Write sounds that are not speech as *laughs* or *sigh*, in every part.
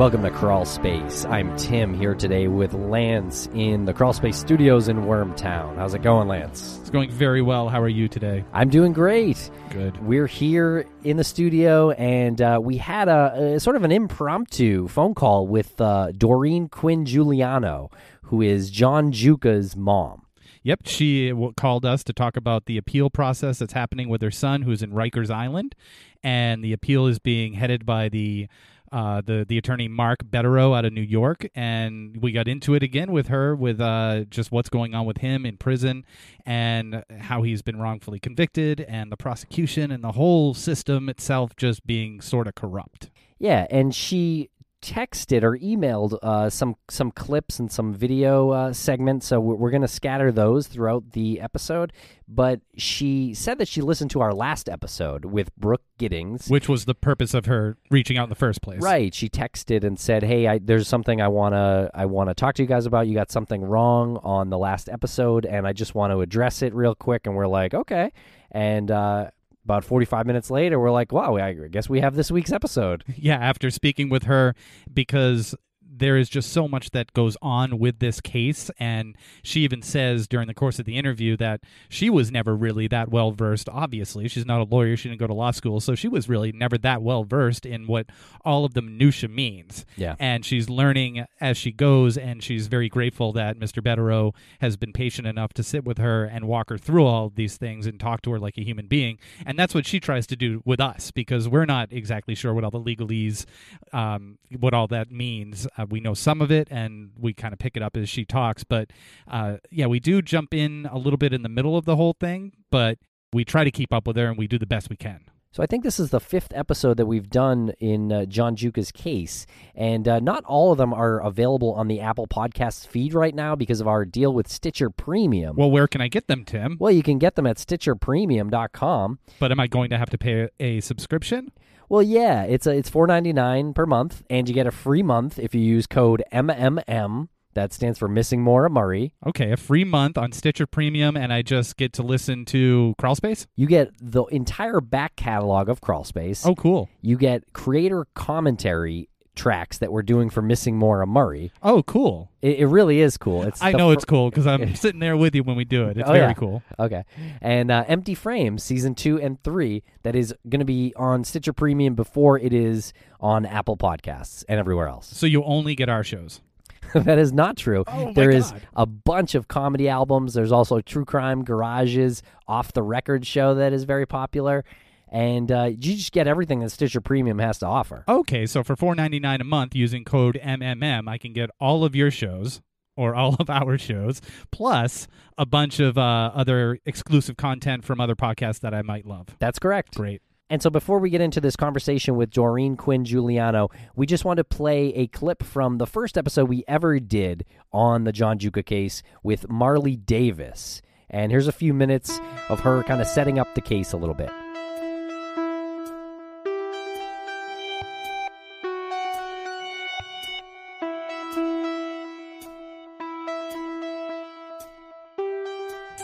Welcome to Crawl Space. I'm Tim here today with Lance in the Crawl Space Studios in Wormtown. How's it going, Lance? It's going very well. How are you today? I'm doing great. Good. We're here in the studio, and uh, we had a, a, sort of an impromptu phone call with uh, Doreen Quinn Giuliano, who is John Giuca's mom. Yep, she called us to talk about the appeal process that's happening with her son, who's in Rikers Island, and the appeal is being headed by the uh, the the attorney Mark Bederow out of New York, and we got into it again with her with uh, just what's going on with him in prison and how he's been wrongfully convicted, and the prosecution and the whole system itself just being sort of corrupt. Yeah, and she texted or emailed uh, some some clips and some video uh, segments. So we're, we're going to scatter those throughout the episode. But she said that she listened to our last episode with Brooke Giddings, which was the purpose of her reaching out in the first place. Right. She texted and said, "Hey, I, there's something I wanna I wanna talk to you guys about. You got something wrong on the last episode, and I just want to address it real quick." And we're like, "Okay." And uh, about 45 minutes later, we're like, wow, I guess we have this week's episode. *laughs* Yeah, after speaking with her, because there is just so much that goes on with this case. And she even says during the course of the interview that she was never really that well versed. Obviously, she's not a lawyer, she didn't go to law school. So she was really never that well versed in what all of the minutiae means. Yeah. And she's learning as she goes. And she's very grateful that Mr. Bederow has been patient enough to sit with her and walk her through all of these things and talk to her like a human being. And that's what she tries to do with us because we're not exactly sure what all the legalese, um, what all that means. Uh, we know some of it and we kind of pick it up as she talks. But uh, yeah, we do jump in a little bit in the middle of the whole thing, but we try to keep up with her and we do the best we can. So I think this is the fifth episode that we've done in uh, John Giuca's case, and uh, not all of them are available on the Apple Podcasts feed right now because of our deal with Stitcher Premium. Well, where can I get them, Tim? Well, you can get them at StitcherPremium.com. But am I going to have to pay a subscription? Well, yeah, it's a, it's four ninety nine per month, and you get a free month if you use code MMM. That stands for Missing Maura Murray. Okay, a free month on Stitcher Premium, and I just get to listen to Crawlspace. You get the entire back catalog of Crawlspace. Oh, cool! You get creator commentary tracks that we're doing for Missing Maura Murray. Oh, cool! It, it really is cool. It's I know it's cool because I'm *laughs* sitting there with you when we do it. It's oh, very yeah. cool. Okay, and uh, Empty Frames season two and three that is going to be on Stitcher Premium before it is on Apple Podcasts and everywhere else. So you only get our shows. *laughs* that is not true. Oh there God. is a bunch of comedy albums. There's also True Crime Garage's, off the record show that is very popular and uh, you just get everything that Stitcher Premium has to offer. Okay, so for four ninety nine a month using code MMM, I can get all of your shows or all of our shows, plus a bunch of uh, other exclusive content from other podcasts that I might love. That's correct. Great. And so before we get into this conversation with Doreen Quinn Giuliano, we just want to play a clip from the first episode we ever did on the John Giuca case with Marley Davis. And here's a few minutes of her kind of setting up the case a little bit.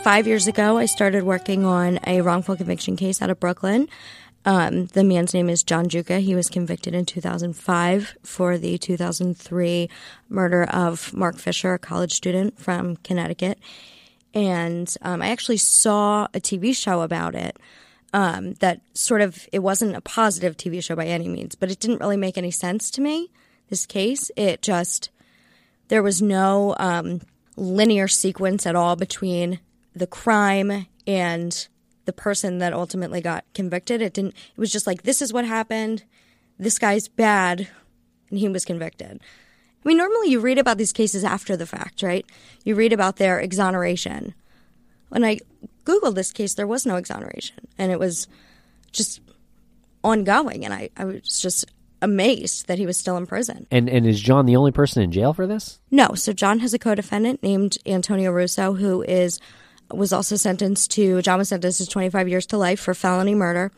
Five years ago, I started working on a wrongful conviction case out of Brooklyn. Um, the man's name is John Giuca. He was convicted in 2005 for the 2003 murder of Mark Fisher, a college student from Connecticut. And um, I actually saw a TV show about it. Um, that sort of it wasn't a positive TV show by any means, but it didn't really make any sense to me. This case, it just there was no um, linear sequence at all between the crime and the person that ultimately got convicted. It didn't. It was just like this is what happened. This guy's bad, and he was convicted. I mean, normally you read about these cases after the fact, right? You read about their exoneration. When I googled this case, there was no exoneration, and it was just ongoing. And I, I was just amazed that he was still in prison. And and is John the only person in jail for this? No. So John has a co-defendant named Antonio Russo, who is was also sentenced to John was sentenced to 25 years to life for felony murder.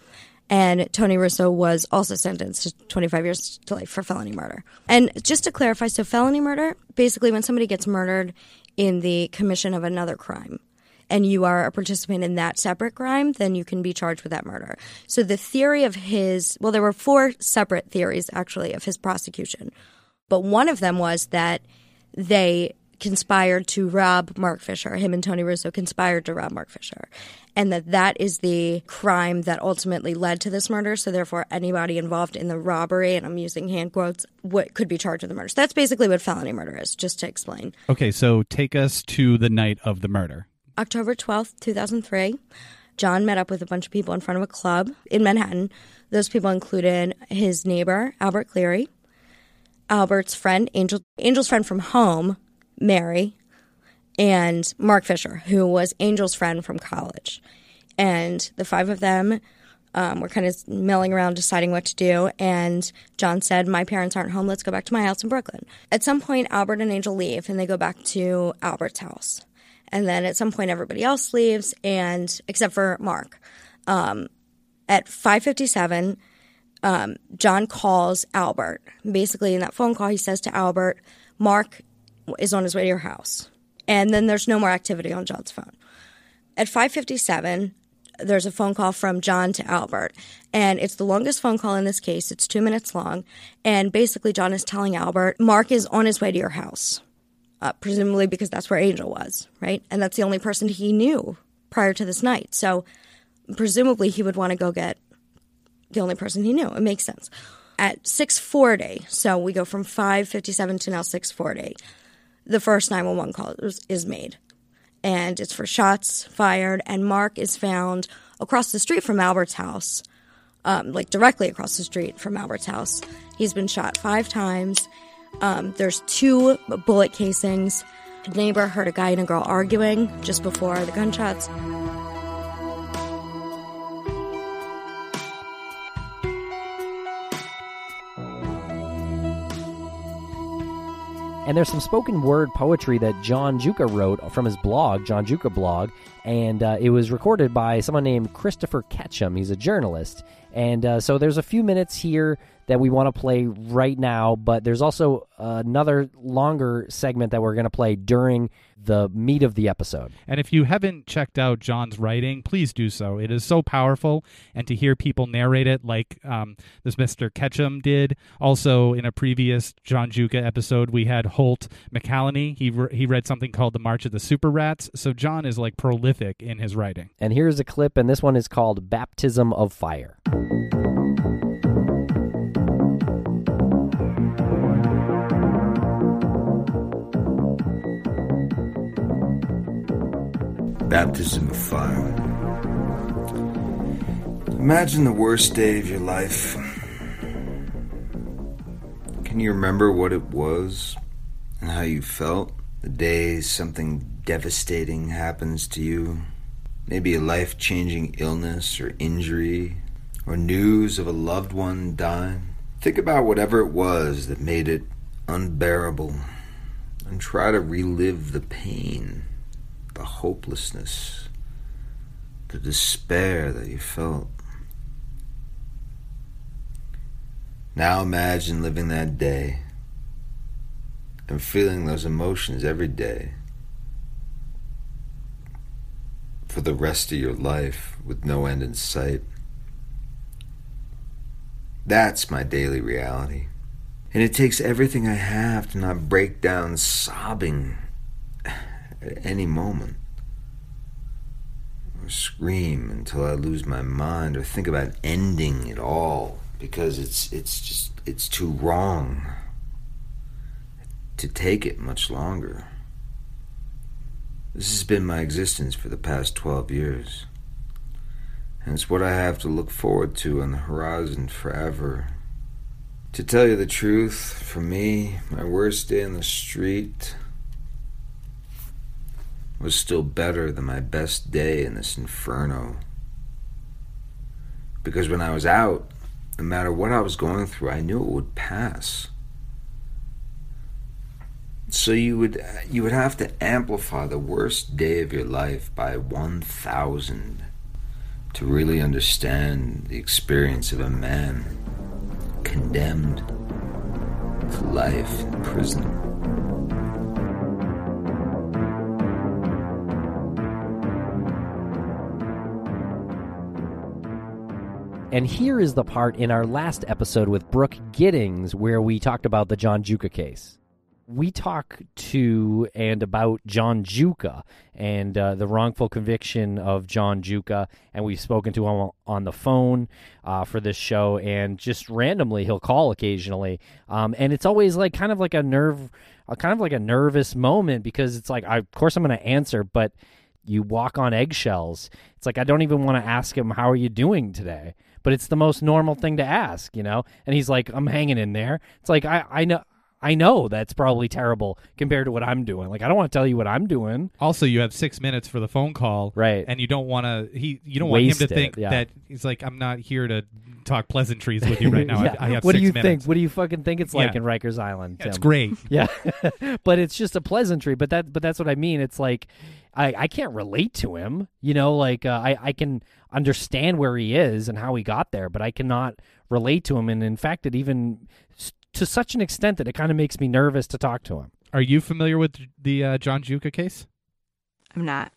And Tony Russo was also sentenced to 25 years to life for felony murder. And just to clarify, so felony murder, basically when somebody gets murdered in the commission of another crime and you are a participant in that separate crime, then you can be charged with that murder. So the theory of his, well, there were four separate theories actually of his prosecution. But one of them was that they conspired to rob Mark Fisher. Him and Tony Russo conspired to rob Mark Fisher. And that that is the crime that ultimately led to this murder. So therefore, anybody involved in the robbery, and I'm using hand quotes, what could be charged with the murder. So that's basically what felony murder is, just to explain. Okay, so take us to the night of the murder. October 12th, 2003. John met up with a bunch of people in front of a club in Manhattan. Those people included his neighbor, Albert Cleary, Albert's friend, Angel, Angel's friend from home, Mary, and Mark Fisher, who was Angel's friend from college. And the five of them um, were kind of milling around deciding what to do. And John said, My parents aren't home. Let's go back to my house in Brooklyn. At some point, Albert and Angel leave and they go back to Albert's house. And then at some point, everybody else leaves, and except for Mark. Um, at 557, um, John calls Albert. Basically, in that phone call, he says to Albert, Mark is on his way to your house. And then there's no more activity on John's phone. At 557, there's a phone call from John to Albert. And it's the longest phone call in this case. It's two minutes long. And basically, John is telling Albert, Mark is on his way to your house, uh, presumably because that's where Angel was, right? And that's the only person he knew prior to this night. So presumably, he would want to go get the only person he knew. It makes sense. At 640, so we go from 557 to now 640, the first 911 call is, made. And it's for shots fired, and Mark is found across the street from Albert's house, um, like directly across the street from Albert's house. He's been shot five times. Um, there's two bullet casings. A neighbor heard a guy and a girl arguing just before the gunshots. And there's some spoken word poetry that John Giuca wrote from his blog, John Giuca blog, and uh, it was recorded by someone named Christopher Ketcham. He's a journalist. And uh, so there's a few minutes here that we want to play right now, but there's also another longer segment that we're going to play during the meat of the episode. And if you haven't checked out John's writing, please do so. It is so powerful, and to hear people narrate it like um, this Mr. Ketcham did. Also, in a previous John Giuca episode, we had Holt McCallany. He re- he read something called The March of the Super Rats. So John is like prolific in his writing. And here's a clip, and this one is called Baptism of Fire. Baptism of fire. Imagine the worst day of your life. Can you remember what it was and how you felt the day something devastating happens to you? Maybe a life changing illness or injury or news of a loved one dying. Think about whatever it was that made it unbearable and try to relive the pain the hopelessness, the despair that you felt. Now imagine living that day and feeling those emotions every day for the rest of your life with no end in sight. That's my daily reality. And it takes everything I have to not break down sobbing at any moment. Or scream until I lose my mind or think about ending it all because it's it's just it's too wrong to take it much longer. This has been my existence for the past 12 years. And it's what I have to look forward to on the horizon forever. To tell you the truth, for me, my worst day in the street was still better than my best day in this inferno. Because when I was out, no matter what I was going through, I knew it would pass. So you would you would have to amplify the worst day of your life by 1000 to really understand the experience of a man condemned to life in prison. And here is the part in our last episode with Brooke Giddings where we talked about the John Giuca case. We talk to and about John Giuca and uh, the wrongful conviction of John Giuca, and we've spoken to him on the phone uh, for this show, and just randomly he'll call occasionally, um, and it's always like kind of like a nerve, a kind of like a nervous moment because it's like, I, of course I'm going to answer, but you walk on eggshells. It's like I don't even want to ask him how are you doing today, but it's the most normal thing to ask, you know. And he's like, I'm hanging in there. It's like I I know I know that's probably terrible compared to what I'm doing. Like I don't want to tell you what I'm doing. Also, you have six minutes for the phone call, right? And you don't want to. He, you don't Waste want him to think yeah. that he's like, I'm not here to talk pleasantries with you right *laughs* now. yeah. I, I, have what do you minutes. think? What do you fucking think it's like yeah. in Rikers Island? It's great. *laughs* Yeah, *laughs* but it's just a pleasantry. But that, but that's what I mean. It's like I, I can't relate to him. You know, like uh, I, I can understand where he is and how he got there, but I cannot relate to him. And in fact, it even to such an extent that it kind of makes me nervous to talk to him. Are you familiar with the uh, John Giuca case? I'm not.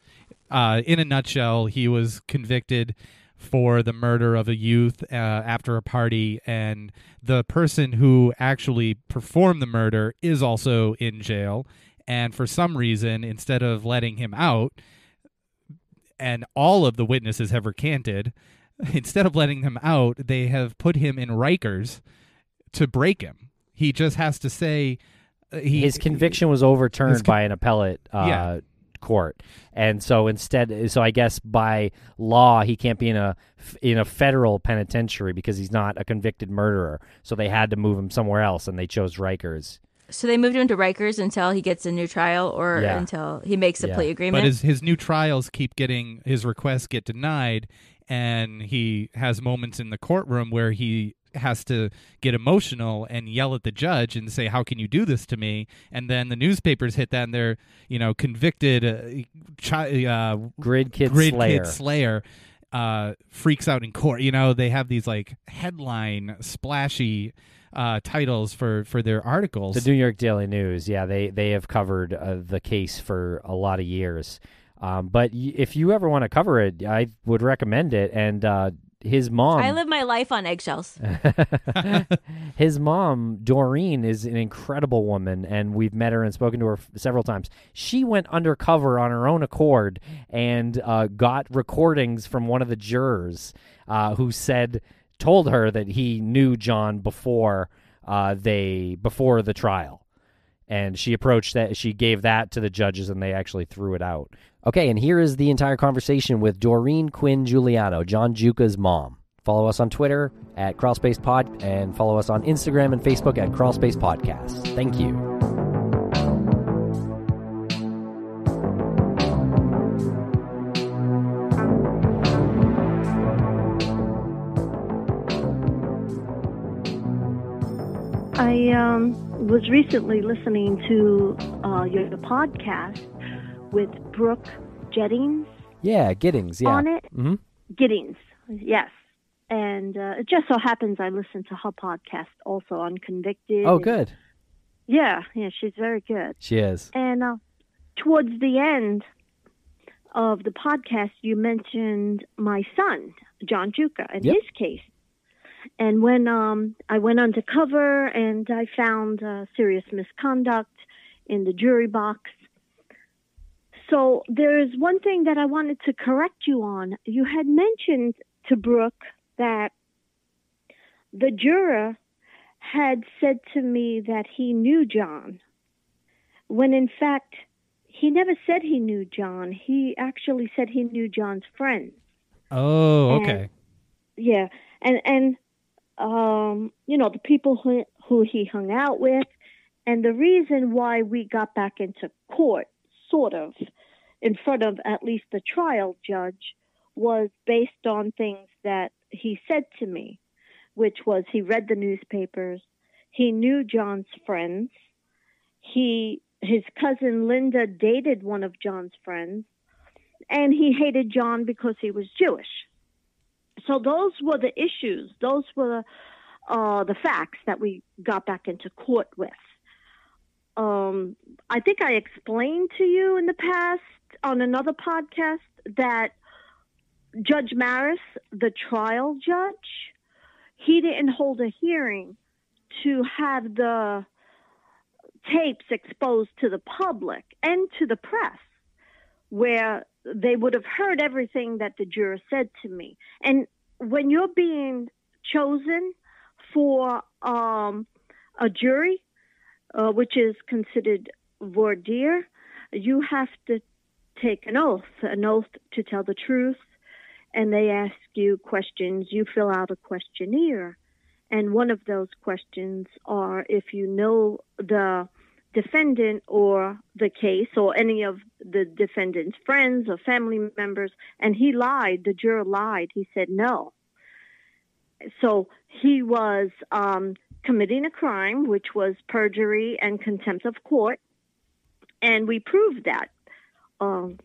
Uh, in a nutshell, he was convicted for the murder of a youth uh, after a party, and the person who actually performed the murder is also in jail. And for some reason, instead of letting him out, and all of the witnesses have recanted, *laughs* instead of letting him out, they have put him in Rikers to break him. He just has to say uh, he, his conviction was overturned con- by an appellate uh, yeah. court, and so instead, so I guess by law he can't be in a in a federal penitentiary because he's not a convicted murderer. So they had to move him somewhere else, and they chose Rikers. So they moved him to Rikers until he gets a new trial, or yeah. until he makes a yeah. plea agreement. But his his new trials keep getting his requests get denied, and he has moments in the courtroom where he has to get emotional and yell at the judge and say, "How can you do this to me?" And then the newspapers hit that, and they're you know convicted uh, chi- uh, grid kid grid slayer. Kid slayer uh, freaks out in court. You know they have these like headline splashy. Uh, titles for for their articles. The New York Daily News, yeah, they they have covered uh, the case for a lot of years. Um, but y- if you ever want to cover it, I would recommend it. And uh, his mom. I live my life on eggshells. *laughs* *laughs* his mom, Doreen, is an incredible woman, and we've met her and spoken to her f- several times. She went undercover on her own accord and uh, got recordings from one of the jurors uh, who said, told her that he knew John before uh, they before the trial. And she approached that she gave that to the judges and they actually threw it out. Okay and here is the entire conversation with doreen quinn giuliano john Giuca's mom. Follow us on twitter at crawlspace pod and follow us on instagram and facebook at crawlspace podcast thank you I um, was recently listening to uh, your podcast with Brooke Jettings. Yeah, Giddings. Yeah, on it. Mm-hmm. Giddings, yes. And uh, it just so happens I listened to her podcast also on Convicted. Oh, good. Yeah, yeah, she's very good. She is. And uh, towards the end of the podcast, you mentioned my son, John Giuca, and yep. his case. And when um, I went undercover and I found uh, serious misconduct in the jury box. So there's one thing that I wanted to correct you on. You had mentioned to Brooke that the juror had said to me that he knew John, when in fact he never said he knew John. He actually said he knew John's friends. Oh, okay. And, yeah, and and um, you know, the people who, who he hung out with. And the reason why we got back into court, sort of, in front of at least the trial judge, was based on things that he said to me, which was he read the newspapers, he knew John's friends, he his cousin Linda dated one of John's friends, and he hated John because he was Jewish so those were the issues. Those were uh, the facts that we got back into court with. Um, I think I explained to you in the past on another podcast that Judge Marrus, the trial judge, he didn't hold a hearing to have the tapes exposed to the public and to the press where they would have heard everything that the juror said to me. And when you're being chosen for um, a jury, uh, which is considered voir dire, you have to take an oath, an oath to tell the truth, and they ask you questions. You fill out a questionnaire, and one of those questions are if you know the defendant or the case or any of the defendant's friends or family members, and he lied. The juror lied. He said no. So he was um, committing a crime, which was perjury and contempt of court, and we proved that um,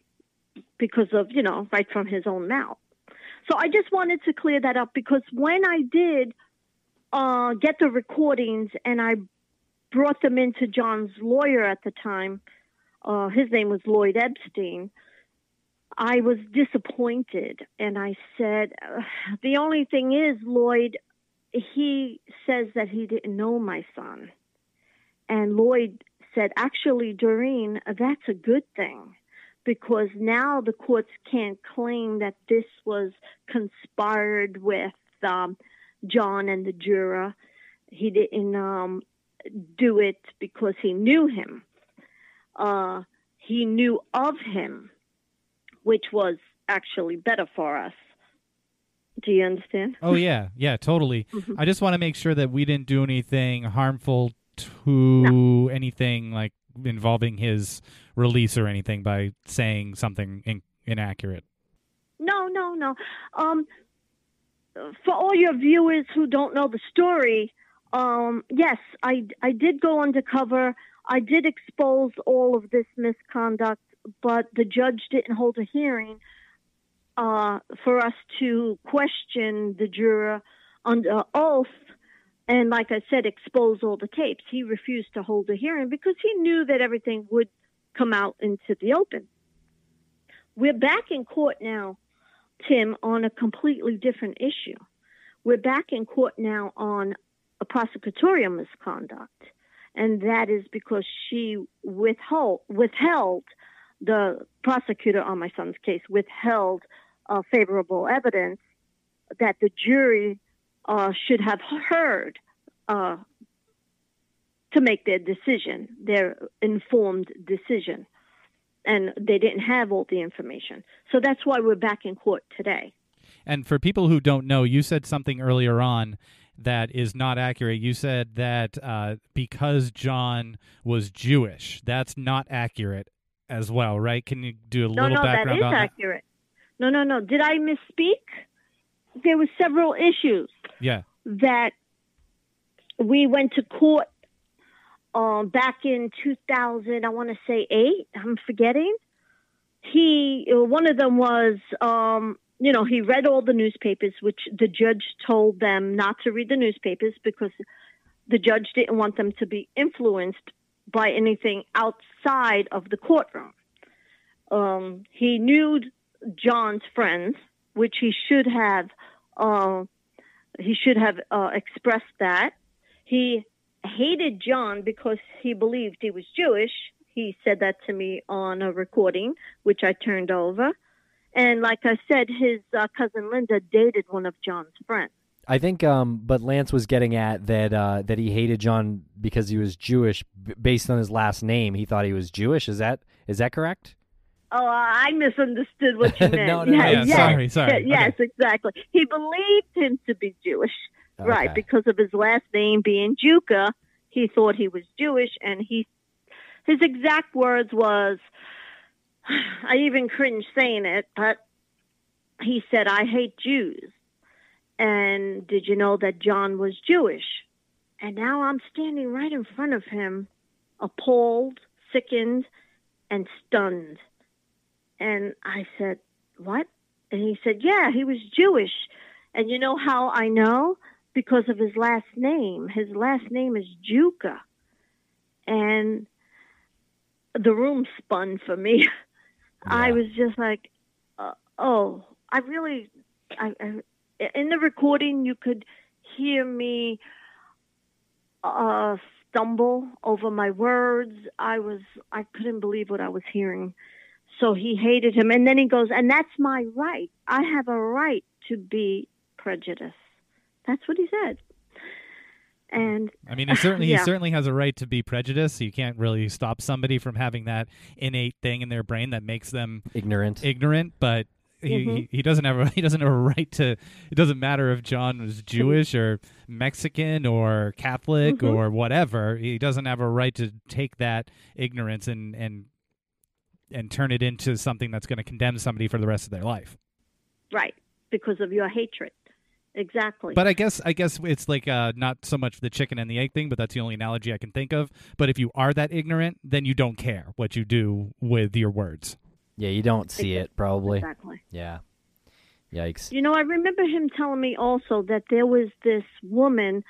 because of you know right from his own mouth. So I just wanted to clear that up because when I did uh, get the recordings and I brought them into John's lawyer at the time, uh, his name was Lloyd Epstein. I was disappointed, and I said, "The only thing is, Lloyd, he says that he didn't know my son," and Lloyd said, "Actually, Doreen, that's a good thing." because now the courts can't claim that this was conspired with um, John and the juror. He didn't um, do it because he knew him. Uh, he knew of him, which was actually better for us. Do you understand? Oh yeah, yeah, totally. Mhm. I just want to make sure that we didn't do anything harmful to No. anything like involving his release or anything by saying something in- inaccurate. No, no, no. Um, for all your viewers who don't know the story, um, yes, I I did go undercover. I did expose all of this misconduct, but the judge didn't hold a hearing uh, for us to question the juror under oath. And like I said, expose all the tapes. He refused to hold a hearing because he knew that everything would come out into the open. We're back in court now, Tim, on a completely different issue. We're back in court now on a prosecutorial misconduct, and that is because she withheld, withheld the prosecutor on my son's case withheld uh, favorable evidence that the jury uh, should have heard uh, to make their decision, their informed decision. And they didn't have all the information. So that's why we're back in court today. And for people who don't know, you said something earlier on that is not accurate. You said that uh, because John was Jewish, that's not accurate as well, right? Can you do a No, little no, that background is on that? accurate. No, no, no. Did I misspeak? There were several issues Yeah. that we went to court um, back in 2000, I want to say eight, I'm forgetting. He, uh, one of them was, um, you know, he read all the newspapers, which the judge told them not to read the newspapers because the judge didn't want them to be influenced by anything outside of the courtroom. Um, he knew John's friends, which he should have, uh, he should have uh, expressed that. He hated John because he believed he was Jewish. He said that to me on a recording, which I turned over. And like I said, his uh, cousin Linda dated one of John's friends. I think, um, but Lance was getting at that uh, that he hated John because he was Jewish, b- based on his last name. He thought he was Jewish. Is that is that correct? Oh, I misunderstood what you *laughs* meant. No, no, yes, no, Yeah, yes, sorry, sorry. Yes, exactly. He believed him to be Jewish, right? Because of his last name being Giuca, he thought he was Jewish, and he his exact words was, *laughs* I even cringe saying it, but he said, "I hate Jews." And did you know that John was Jewish? And now I'm standing right in front of him, appalled, sickened, and stunned. And I said, What? And he said, Yeah, he was Jewish. And you know how I know? Because of his last name. His last name is Giuca. And the room spun for me. *laughs* I was just like, uh, Oh, I really, I, I, in the recording, you could hear me uh, stumble over my words. I was, I couldn't believe what I was hearing. So he hated him. And then he goes, and that's my right. I have a right to be prejudiced. That's what he said. And I mean, he certainly *laughs* yeah. he certainly has a right to be prejudiced. You can't really stop somebody from having that innate thing in their brain that makes them Ignorant. ignorant. But he, Mhm. he, he doesn't have a *laughs* he doesn't have a right to. It doesn't matter if John was Jewish or Mexican or Catholic Mhm. or whatever. He doesn't have a right to take that ignorance and and and turn it into something that's going to condemn somebody for the rest of their life. right, because of your hatred. Exactly. But I guess I guess it's like uh, not so much the chicken and the egg thing, but that's the only analogy I can think of. But if you are that ignorant, then you don't care what you do with your words. Yeah, you don't see it probably. exactly. Yeah. Yikes. You know, I remember him telling me also that there was this woman,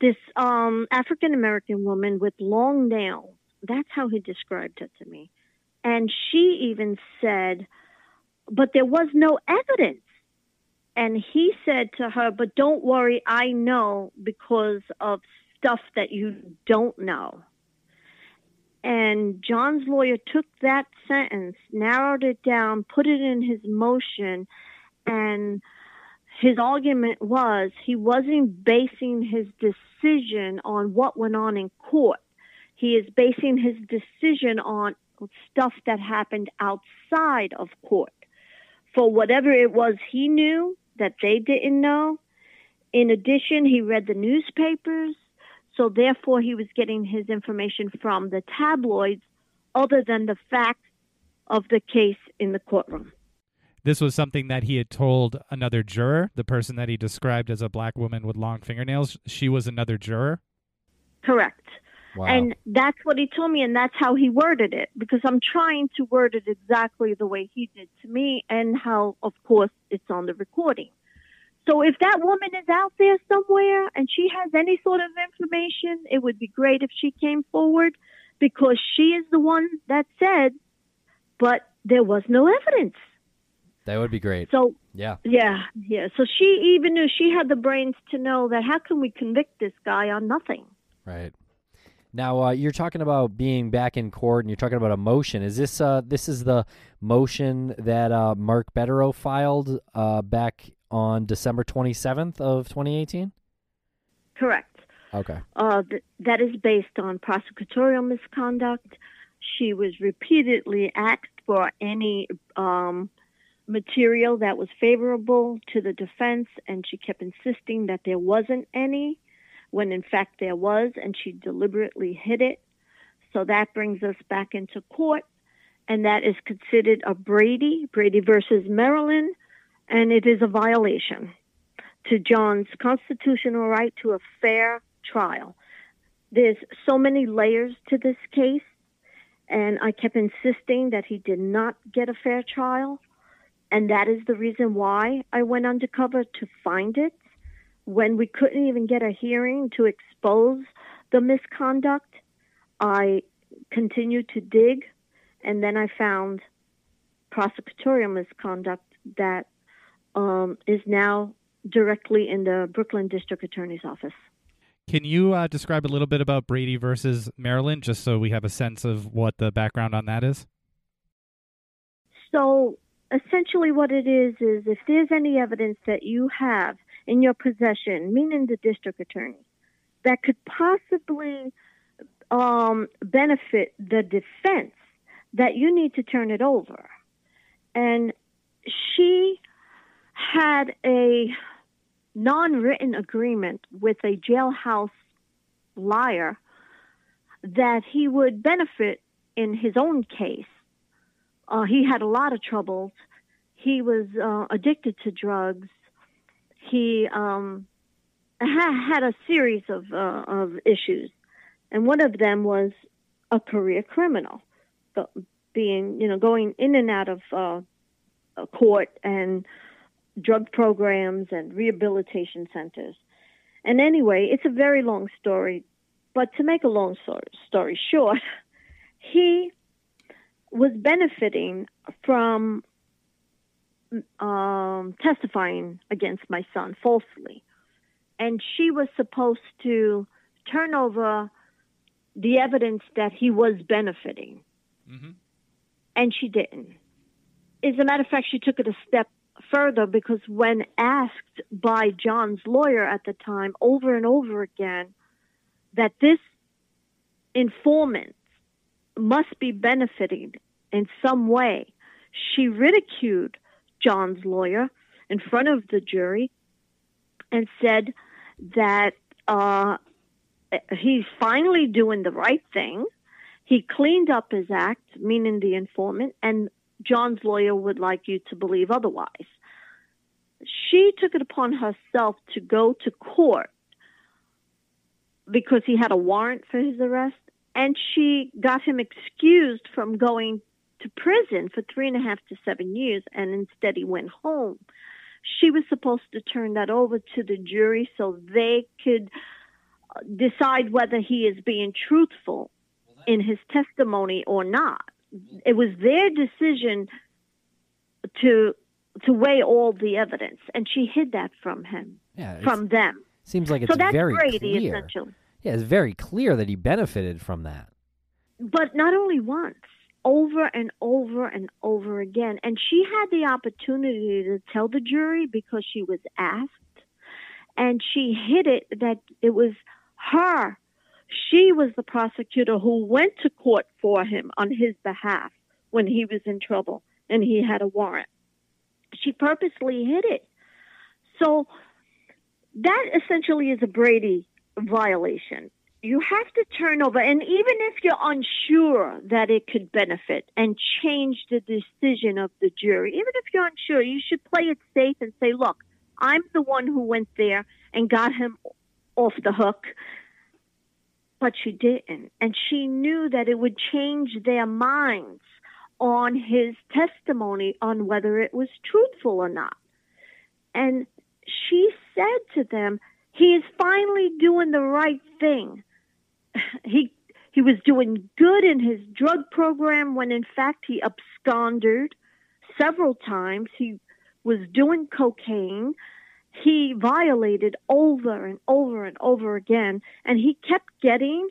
this um, African American woman with long nails. That's how he described it to me. And she even said, but there was no evidence. And he said to her, but don't worry, I know because of stuff that you don't know. And John's lawyer took that sentence, narrowed it down, put it in his motion, and his argument was he wasn't basing his decision on what went on in court. He is basing his decision on stuff that happened outside of court. For whatever it was he knew that they didn't know. In addition, he read the newspapers, so therefore he was getting his information from the tabloids other than the facts of the case in the courtroom. This was something that he had told another juror, the person that he described as a black woman with long fingernails. She was another juror. Correct. Wow. And that's what he told me, and that's how he worded it, because I'm trying to word it exactly the way he did to me, and how, of course, it's on the recording. So if that woman is out there somewhere and she has any sort of information, it would be great if she came forward, because she is the one that said, but there was no evidence. that would be great. So Yeah. yeah, yeah. So she even knew she had the brains to know that how can we convict this guy on nothing? Right. Now uh, you're talking about being back in court, and you're talking about a motion. Is this uh, this is the motion that uh, Mark Bederow filed uh, back on December 27th of 2018? Correct. Okay. Uh, th- that is based on prosecutorial misconduct. She was repeatedly asked for any um, material that was favorable to the defense, and she kept insisting that there wasn't any, when in fact there was, and she deliberately hid it. So that brings us back into court, and that is considered a Brady, Brady versus Maryland, and it is a violation to John's constitutional right to a fair trial. There's so many layers to this case, and I kept insisting that he did not get a fair trial, and that is the reason why I went undercover to find it when we couldn't even get a hearing to expose the misconduct. I continued to dig, and then I found prosecutorial misconduct that um, is now directly in the Brooklyn District Attorney's Office. Can you uh, describe a little bit about Brady versus Maryland, just so we have a sense of what the background on that is? So essentially, what it is is if there's any evidence that you have in your possession, meaning the district attorney, that could possibly um, benefit the defense, that you need to turn it over. And she had a non written agreement with a jailhouse liar that he would benefit in his own case. Uh, he had a lot of troubles. He was uh, addicted to drugs. He um, ha- had a series of uh, of issues, and one of them was a career criminal, Go- being you know going in and out of uh, court and drug programs and rehabilitation centers. And anyway, it's a very long story, but to make a long story short, *laughs* he was benefiting from um, testifying against my son falsely. And she was supposed to turn over the evidence that he was benefiting. Mm-hmm. And she didn't. As a matter of fact, she took it a step further because when asked by John's lawyer at the time over and over again that this informant must be benefiting in some way, she ridiculed John's lawyer in front of the jury and said that uh, he's finally doing the right thing. He cleaned up his act, meaning the informant, and John's lawyer would like you to believe otherwise. She took it upon herself to go to court because he had a warrant for his arrest, and she got him excused from going to prison for three and a half to seven years, and instead he went home. She was supposed to turn that over to the jury so they could uh, decide whether he is being truthful in his testimony or not. It was their decision to to weigh all the evidence, and she hid that from him, Yeah, from them. seems like it's so that's very Brady, clear. essentially. Yeah, it's very clear that he benefited from that. but not only once, over and over and over again. And she had the opportunity to tell the jury because she was asked, and she hid it that it was her. She was the prosecutor who went to court for him on his behalf when he was in trouble and he had a warrant. She purposely hid it. So that essentially is a Brady violation you have to turn over and even if you're unsure that it could benefit and change the decision of the jury even if you're unsure you should play it safe and say look i'm the one who went there and got him off the hook but she didn't. And she knew that it would change their minds on his testimony on whether it was truthful or not. And she said to them he is finally doing the right thing he he was doing good in his drug program when in fact he absconded several times. He was doing cocaine. He violated over and over and over again and he kept getting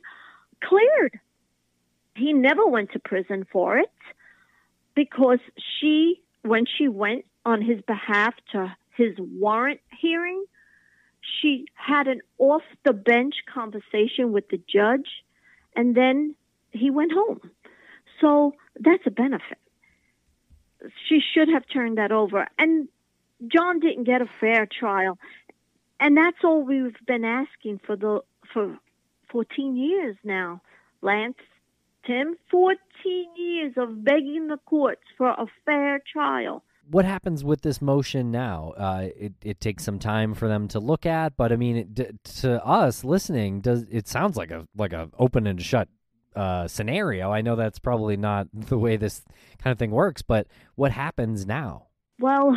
cleared. He never went to prison for it because she when she went on his behalf to his warrant hearing she had an off the bench conversation with the judge and then he went home. So that's a benefit. She should have turned that over. And John didn't get a fair trial. And that's all we've been asking for the for 14 years now, Lance. Tim, 14 years of begging the courts for a fair trial what happens with this motion now? Uh, it it takes some time for them to look at, but I mean, it, to us listening, does it sounds like a like a open and shut uh, scenario? I know that's probably not *laughs* the way this kind of thing works, but what happens now? Well,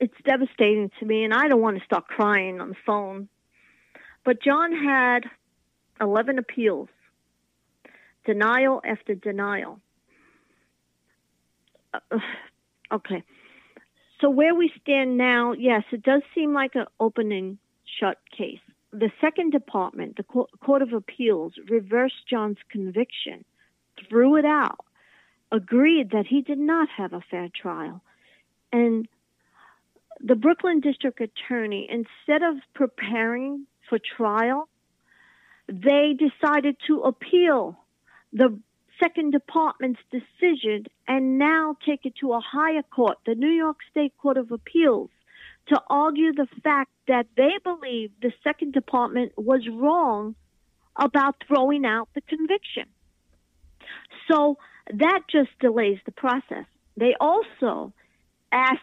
it's devastating to me, and I don't want to start crying on the phone. But John had 11 appeals, denial after denial *sighs* okay. So where we stand now, yes, it does seem like an opening shut case. The second department, the Court of Appeals, reversed John's conviction, threw it out, agreed that he did not have a fair trial. And the Brooklyn District Attorney, instead of preparing for trial, they decided to appeal the second department's decision and now take it to a higher court, the New York State Court of Appeals, to argue the fact that they believe the second department was wrong about throwing out the conviction. So that just delays the process. They also asked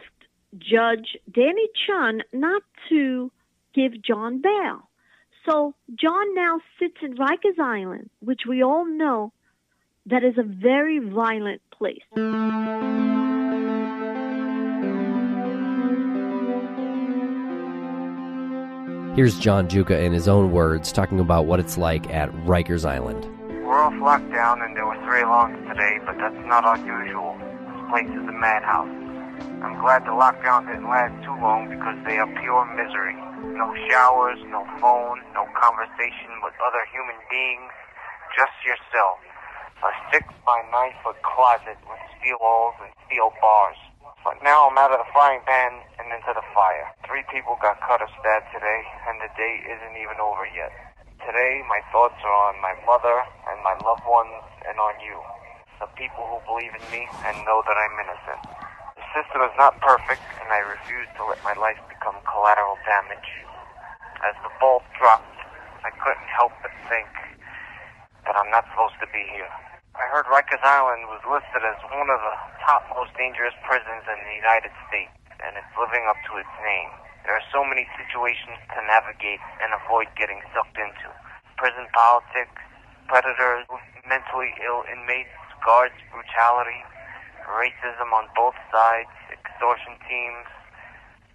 Judge Danny Chun not to give John bail. So John now sits in Rikers Island, which we all know that is a very violent place. Here's John Giuca in his own words talking about what it's like at Rikers Island. We're off lockdown and there were three alarms today, but that's not unusual. This place is a madhouse. I'm glad the lockdown didn't last too long because they are pure misery. No showers, no phone, no conversation with other human beings, just yourself. A six by nine foot closet with steel walls and steel bars. But now I'm out of the frying pan and into the fire. Three people got cut or stabbed today, and the day isn't even over yet. Today, my thoughts are on my mother and my loved ones and on you, the people who believe in me and know that I'm innocent. The system is not perfect, and I refuse to let my life become collateral damage. As the bolt dropped, I couldn't help but think that I'm not supposed to be here. I heard Rikers Island was listed as one of the top most dangerous prisons in the United States, and it's living up to its name. There are so many situations to navigate and avoid getting sucked into. Prison politics, predators, mentally ill inmates, guards brutality, racism on both sides, extortion teams,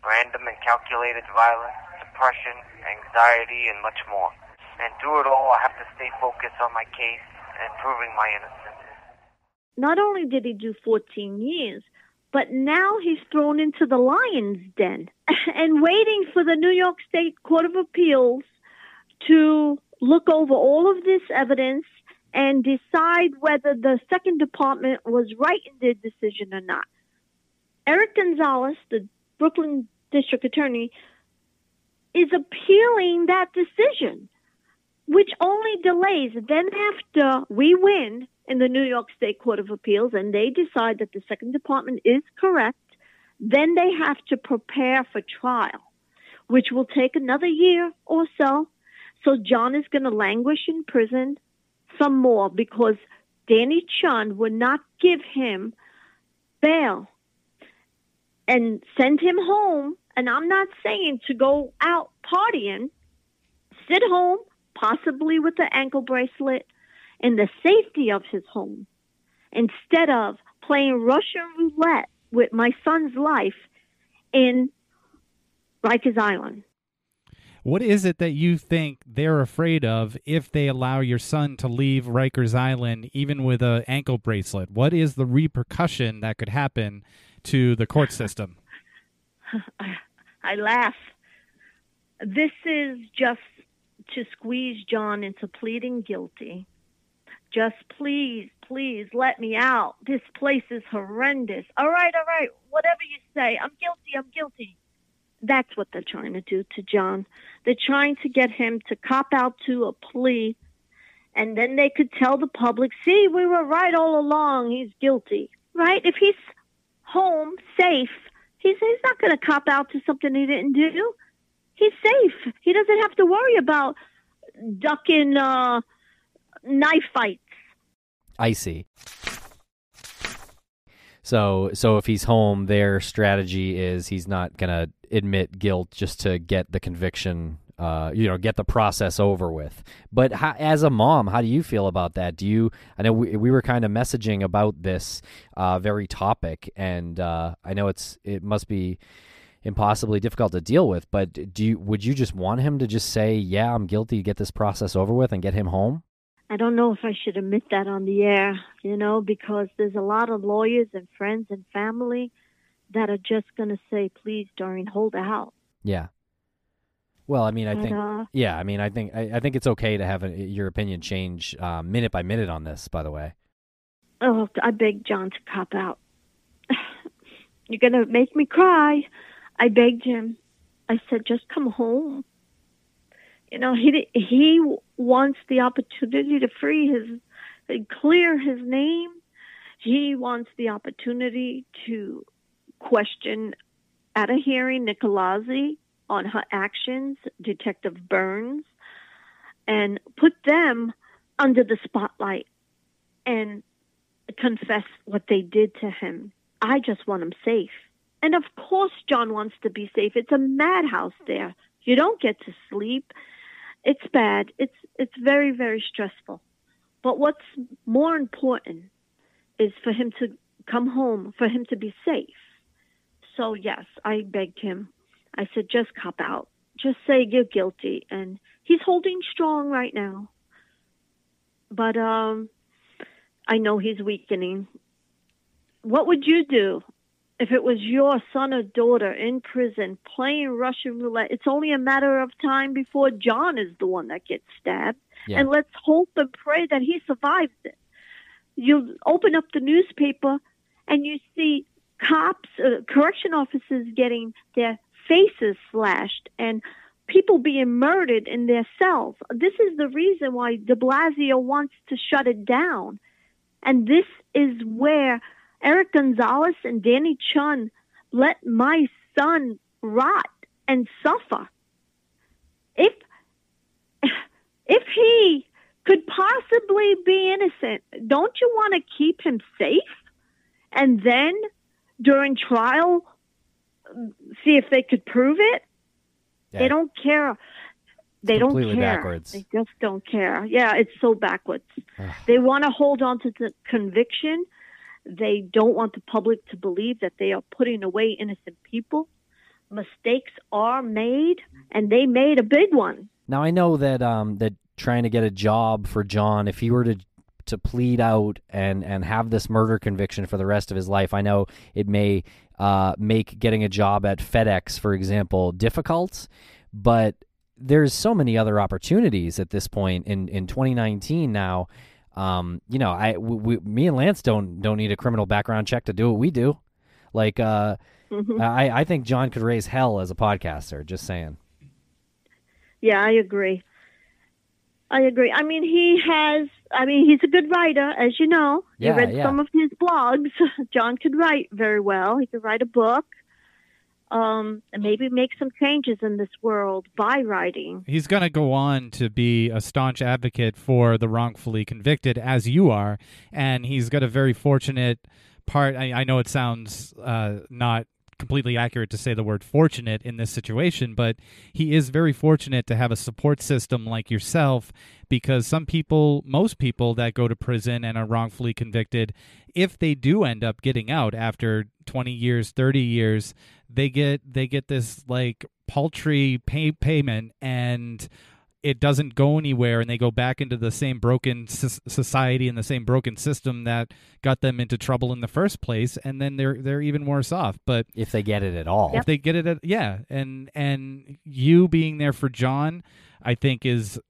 random and calculated violence, depression, anxiety, and much more. And through it all, I have to stay focused on my case and proving my innocence. Not only did he do 14 years, but now he's thrown into the lion's den *laughs* and waiting for the New York State Court of Appeals to look over all of this evidence and decide whether the second department was right in their decision or not. Eric Gonzalez, the Brooklyn district attorney, is appealing that decision which only delays. Then, after we win in the New York State Court of Appeals and they decide that the second department is correct, then they have to prepare for trial, which will take another year or so. So, John is going to languish in prison some more because Danny Chun would not give him bail and send him home. And I'm not saying to go out partying, sit home, possibly with the ankle bracelet, in the safety of his home, instead of playing Russian roulette with my son's life in Rikers Island. What is it that you think they're afraid of if they allow your son to leave Rikers Island, even with an ankle bracelet? What is the repercussion that could happen to the court system? *laughs* I laugh. This is just to squeeze John into pleading guilty. Just please, please let me out. This place is horrendous. All right, all right, whatever you say. I'm guilty, I'm guilty. That's what they're trying to do to John. They're trying to get him to cop out to a plea, and then they could tell the public, see, we were right all along. He's guilty, right? If he's home, safe, he's, he's not going to cop out to something he didn't do he's safe. He doesn't have to worry about ducking uh, knife fights. I see. So, so if he's home, their strategy is he's not gonna admit guilt just to get the conviction, uh, you know, get the process over with. But how, as a mom, how do you feel about that? Do you? I know we, we were kind of messaging about this uh, very topic, and uh, I know it's it must be impossibly difficult to deal with. But do you would you just want him to just say, "Yeah, I'm guilty," get this process over with, and get him home? I don't know if I should admit that on the air, you know, because there's a lot of lawyers and friends and family that are just going to say, "Please, Doreen, hold out." Yeah. Well, I mean, I But, think, uh, yeah, I mean, I think, I, I think it's okay to have a, your opinion change uh, minute by minute on this. By the way, Oh, I beg John to cop out. *sighs* You're going to make me cry. I begged him. I said, just come home. You know, he he wants the opportunity to free his, clear his name. He wants the opportunity to question at a hearing Nicolazzi on her actions, Detective Burns, and put them under the spotlight and confess what they did to him. I just want him safe. And of course, John wants to be safe. It's a madhouse there. You don't get to sleep. It's bad. It's it's very very stressful. But what's more important is for him to come home, for him to be safe. So yes, I begged him. I said, just cop out. Just say you're guilty, and he's holding strong right now. But um, I know he's weakening. What would you do if it was your son or daughter in prison playing Russian roulette, it's only a matter of time before John is the one that gets stabbed. Yeah. And let's hope and pray that he survives it. You open up the newspaper and you see cops, uh, correction officers getting their faces slashed and people being murdered in their cells. This is the reason why de Blasio wants to shut it down. And this is where Eric Gonzalez and Danny Chun let my son rot and suffer. If *sighs* if he could possibly be innocent, don't you want to keep him safe? And then during trial, see if they could prove it. Yeah. They don't care. They don't care. backwards. They just don't care. Yeah, it's so backwards. They want to hold on to the conviction. They don't want the public to believe that they are putting away innocent people. Mistakes are made, and they made a big one. Now I know that um that trying to get a job for John, if he were to to plead out and and have this murder conviction for the rest of his life, I know it may uh, make getting a job at FedEx, for example, difficult. But there's so many other opportunities at this point in in 2019 now. Um, you know, I we, me and Lance don't don't need a criminal background check to do what we do. Like, uh, Mhm. I I think John could raise hell as a podcaster. Just saying. Yeah, I agree. I agree. I mean, he has. I mean, he's a good writer, as you know. Yeah, you read yeah. some of his blogs. *laughs* John could write very well. He could write a book, um, and maybe make some changes in this world by writing. He's going to go on to be a staunch advocate for the wrongfully convicted, as you are, and he's got a very fortunate part. I, I know it sounds uh, not completely accurate to say the word fortunate in this situation, but he is very fortunate to have a support system like yourself because some people, most people that go to prison and are wrongfully convicted, if they do end up getting out after 20 years, 30 years, they get they get this like paltry pay payment and it doesn't go anywhere and they go back into the same broken s- society and the same broken system that got them into trouble in the first place and then they're they're even worse off. But If they get it at all. if they get it at yeah. And and you being there for John I think is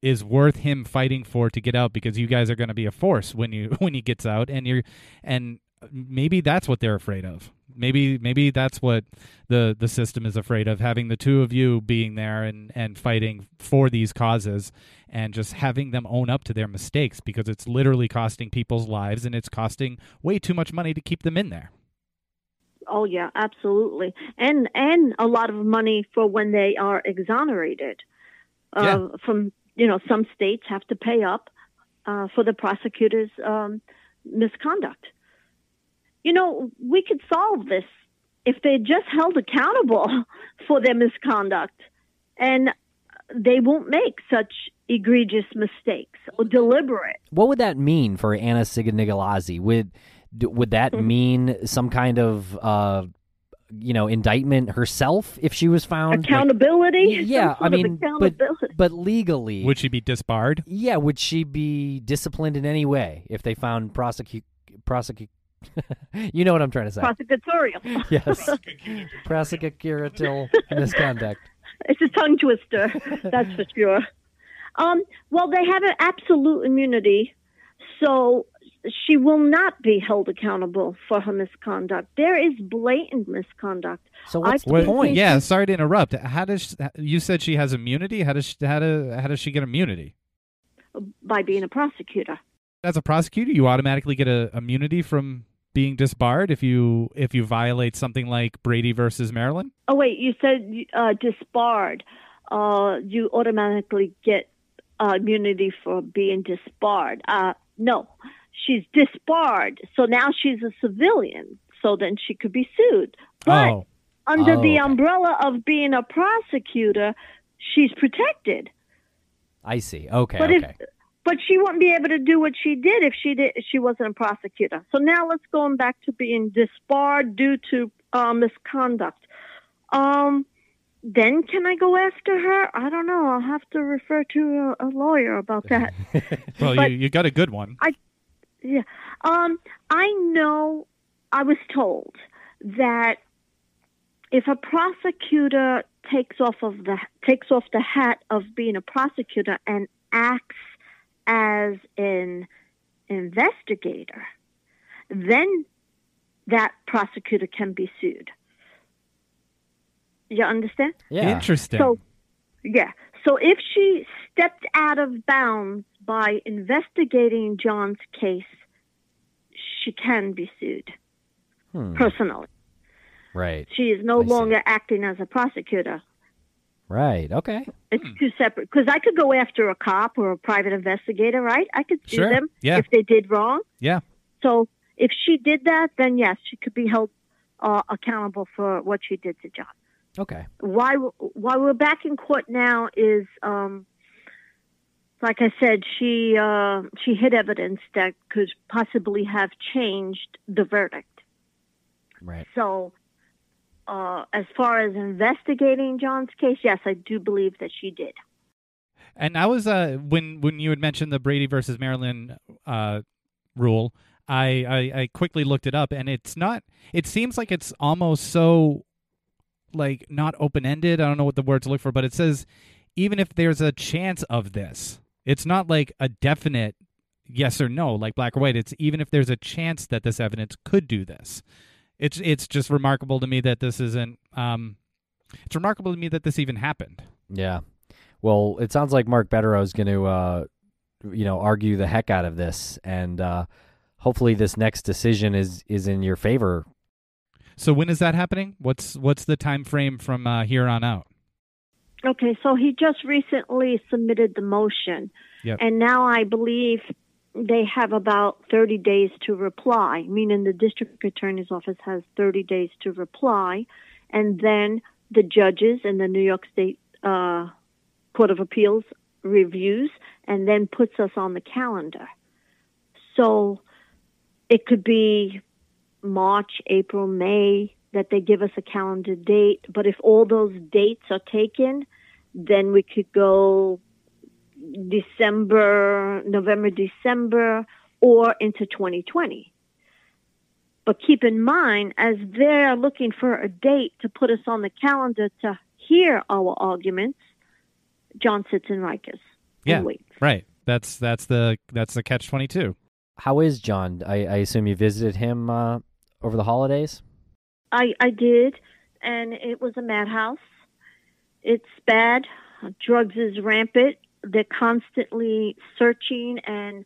is worth him fighting for to get out because you guys are going to be a force when you *laughs* when he gets out and you're and maybe that's what they're afraid of maybe maybe that's what the the system is afraid of having the two of you being there and and fighting for these causes and just having them own up to their mistakes because it's literally costing people's lives and it's costing way too much money to keep them in there Oh yeah, absolutely, and and a lot of money for when they are exonerated. Uh, Yeah. From you know, some states have to pay up uh, for the prosecutor's um, misconduct. You know, we could solve this if they just held accountable *laughs* for their misconduct, and they won't make such egregious mistakes or deliberate. What would that mean for Anna-Sigga Nicolazzi? Would would that *laughs* mean some kind of uh, you know indictment herself if she was found? Accountability. some yeah, I mean, but but legally, would she be disbarred yeah, would she be disciplined in any way if they found prosecute prosecute? *laughs* you know what I'm trying to say? prosecutorial. *laughs* yes, prosecutorial misconduct. It's a tongue twister, *laughs* that's for sure. Um, well, they have an absolute immunity, so she will not be held accountable for her misconduct. There is blatant misconduct. So what's I the point? they- yeah sorry to interrupt how does you said she has immunity how does she, how, do, how does she get immunity by being a prosecutor. as a prosecutor, you automatically get a immunity from being disbarred if you if you violate something like Brady versus Maryland. Oh wait, you said uh, disbarred. Uh, you automatically get uh, immunity for being disbarred. Uh, no, she's disbarred, so now she's a civilian. So then she could be sued. But oh, under Oh, the okay. umbrella of being a prosecutor, she's protected. I see. Okay, But okay. if but she wouldn't be able to do what she did if she did if she wasn't a prosecutor. So now let's go back to being disbarred due to uh, misconduct. Um, then can I go after her? I don't know. I'll have to refer to a, a lawyer about *laughs* that. well, but- you you got a good one. I Yeah. Um, I know I was told that if a prosecutor takes off of the takes off the hat of being a prosecutor and acts as an investigator, then that prosecutor can be sued. You understand? Yeah. Interesting. So, yeah. So if she stepped out of bounds by investigating John's case, she can be sued Hmm. personally. Right. She is no I see. longer acting as a prosecutor. Right. Okay. It's Hmm. two separate. Because I could go after a cop or a private investigator, right? I could sue Sure. them Yeah. if they did wrong. yeah. So if she did that, then yes, she could be held uh, accountable for what she did to John. Okay. why why we're back in court now is um like I said, she uh, she hid evidence that could possibly have changed the verdict. Right. So, uh, as far as investigating John's case, yes, I do believe that she did. And I was uh when when you had mentioned the Brady versus Maryland uh rule, I, I I quickly looked it up and it's not it seems like it's almost so like not open ended. I don't know what the word to look for, but it says even if there's a chance of this, it's not like a definite yes or no, like black or white. It's even if there's a chance that this evidence could do this. It's it's just remarkable to me that this isn't um it's remarkable to me that this even happened. Yeah. Well, it sounds like Mark Bederow is going to, uh, you know, argue the heck out of this, and uh, hopefully, this next decision is is in your favor. So when is that happening? What's what's the time frame from uh, here on out? Okay, so he just recently submitted the motion, Yep. and now I believe they have about 30 days to reply, meaning the district attorney's office has 30 days to reply, and then the judges in the New York State uh, Court of Appeals reviews and then puts us on the calendar. So it could be March, April, May that they give us a calendar date, but if all those dates are taken, then we could go December, November, December, or into 2020. But keep in mind, as they're looking for a date to put us on the calendar to hear our arguments, John sits in Rikers Yeah. waits. Right. That's that's the that's the catch twenty two. How is John? I, I assume you visited him uh, over the holidays. I I did, and it was a madhouse. It's bad. Drugs is rampant. They're constantly searching and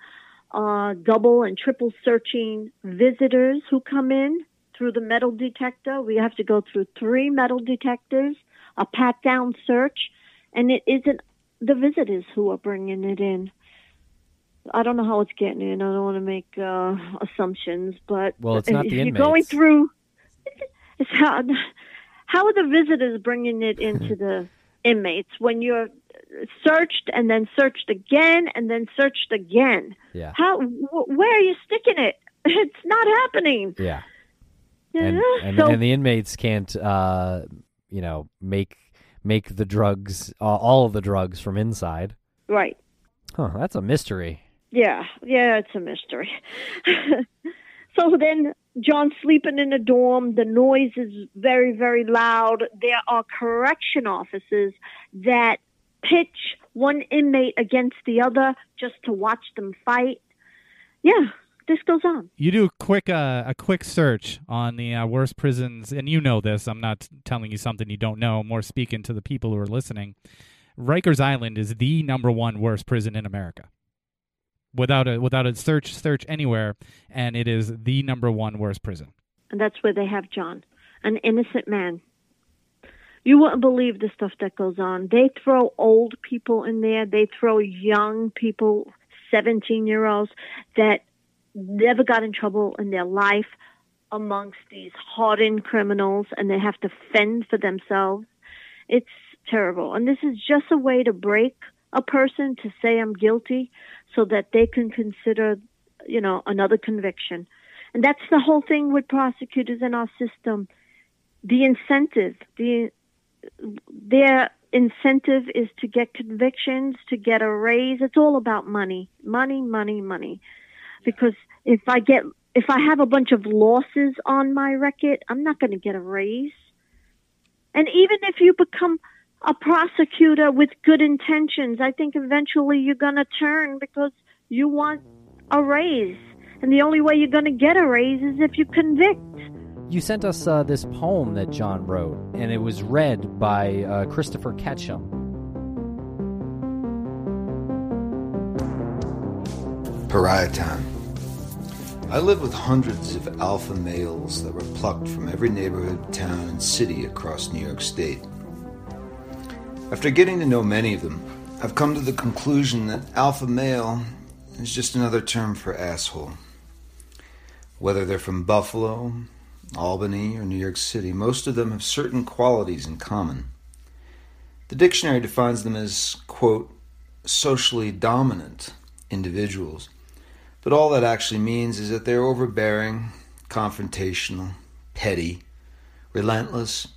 uh, double and triple searching visitors who come in through the metal detector. We have to go through three metal detectors, a pat down search, and it isn't the visitors who are bringing it in. I don't know how it's getting in. I don't want to make uh, assumptions, but Well, it's not if the *laughs* you're going through. *laughs* It's how, how are the visitors bringing it into the inmates when you're searched and then searched again and then searched again? Yeah. How? Wh- where are you sticking it? *laughs* It's not happening. Yeah. And and, so- and the inmates can't, uh, you know, make make the drugs, uh, all of the drugs from inside. right. Huh. That's a mystery. Yeah, yeah, it's a mystery. *laughs* so then John's sleeping in a dorm. The noise is very, very loud. There are correction officers that pitch one inmate against the other just to watch them fight. Yeah, this goes on. You do a quick uh, a quick search on the uh, worst prisons, and you know this. I'm not telling you something you don't know. I'm more speaking to the people who are listening. Rikers Island is the number one worst prison in America, without a without a search search anywhere, and it is the number one worst prison. And that's where they have John, an innocent man. You wouldn't believe the stuff that goes on. They throw old people in there. They throw young people, 17 year olds that never got in trouble in their life amongst these hardened criminals and they have to fend for themselves. It's terrible. And this is just a way to break a person to say I'm guilty so that they can consider, you know, another conviction. And that's the whole thing with prosecutors in our system. The incentive, the their incentive is to get convictions, to get a raise. It's all about money, money, money, money. Because if I get if I have a bunch of losses on my record, I'm not going to get a raise. And even if you become a prosecutor with good intentions, I think eventually you're going to turn because you want a raise. And the only way you're going to get a raise is if you convict. You sent us uh, this poem that John wrote, and it was read by uh, Christopher Ketcham. Pariah time. I lived with hundreds of alpha males that were plucked from every neighborhood, town, and city across New York State. After getting to know many of them, I've come to the conclusion that alpha male is just another term for asshole. Whether they're from Buffalo, Albany, or New York City, most of them have certain qualities in common. The dictionary defines them as, quote, socially dominant individuals but all that actually means is that they're overbearing, confrontational, petty, relentless,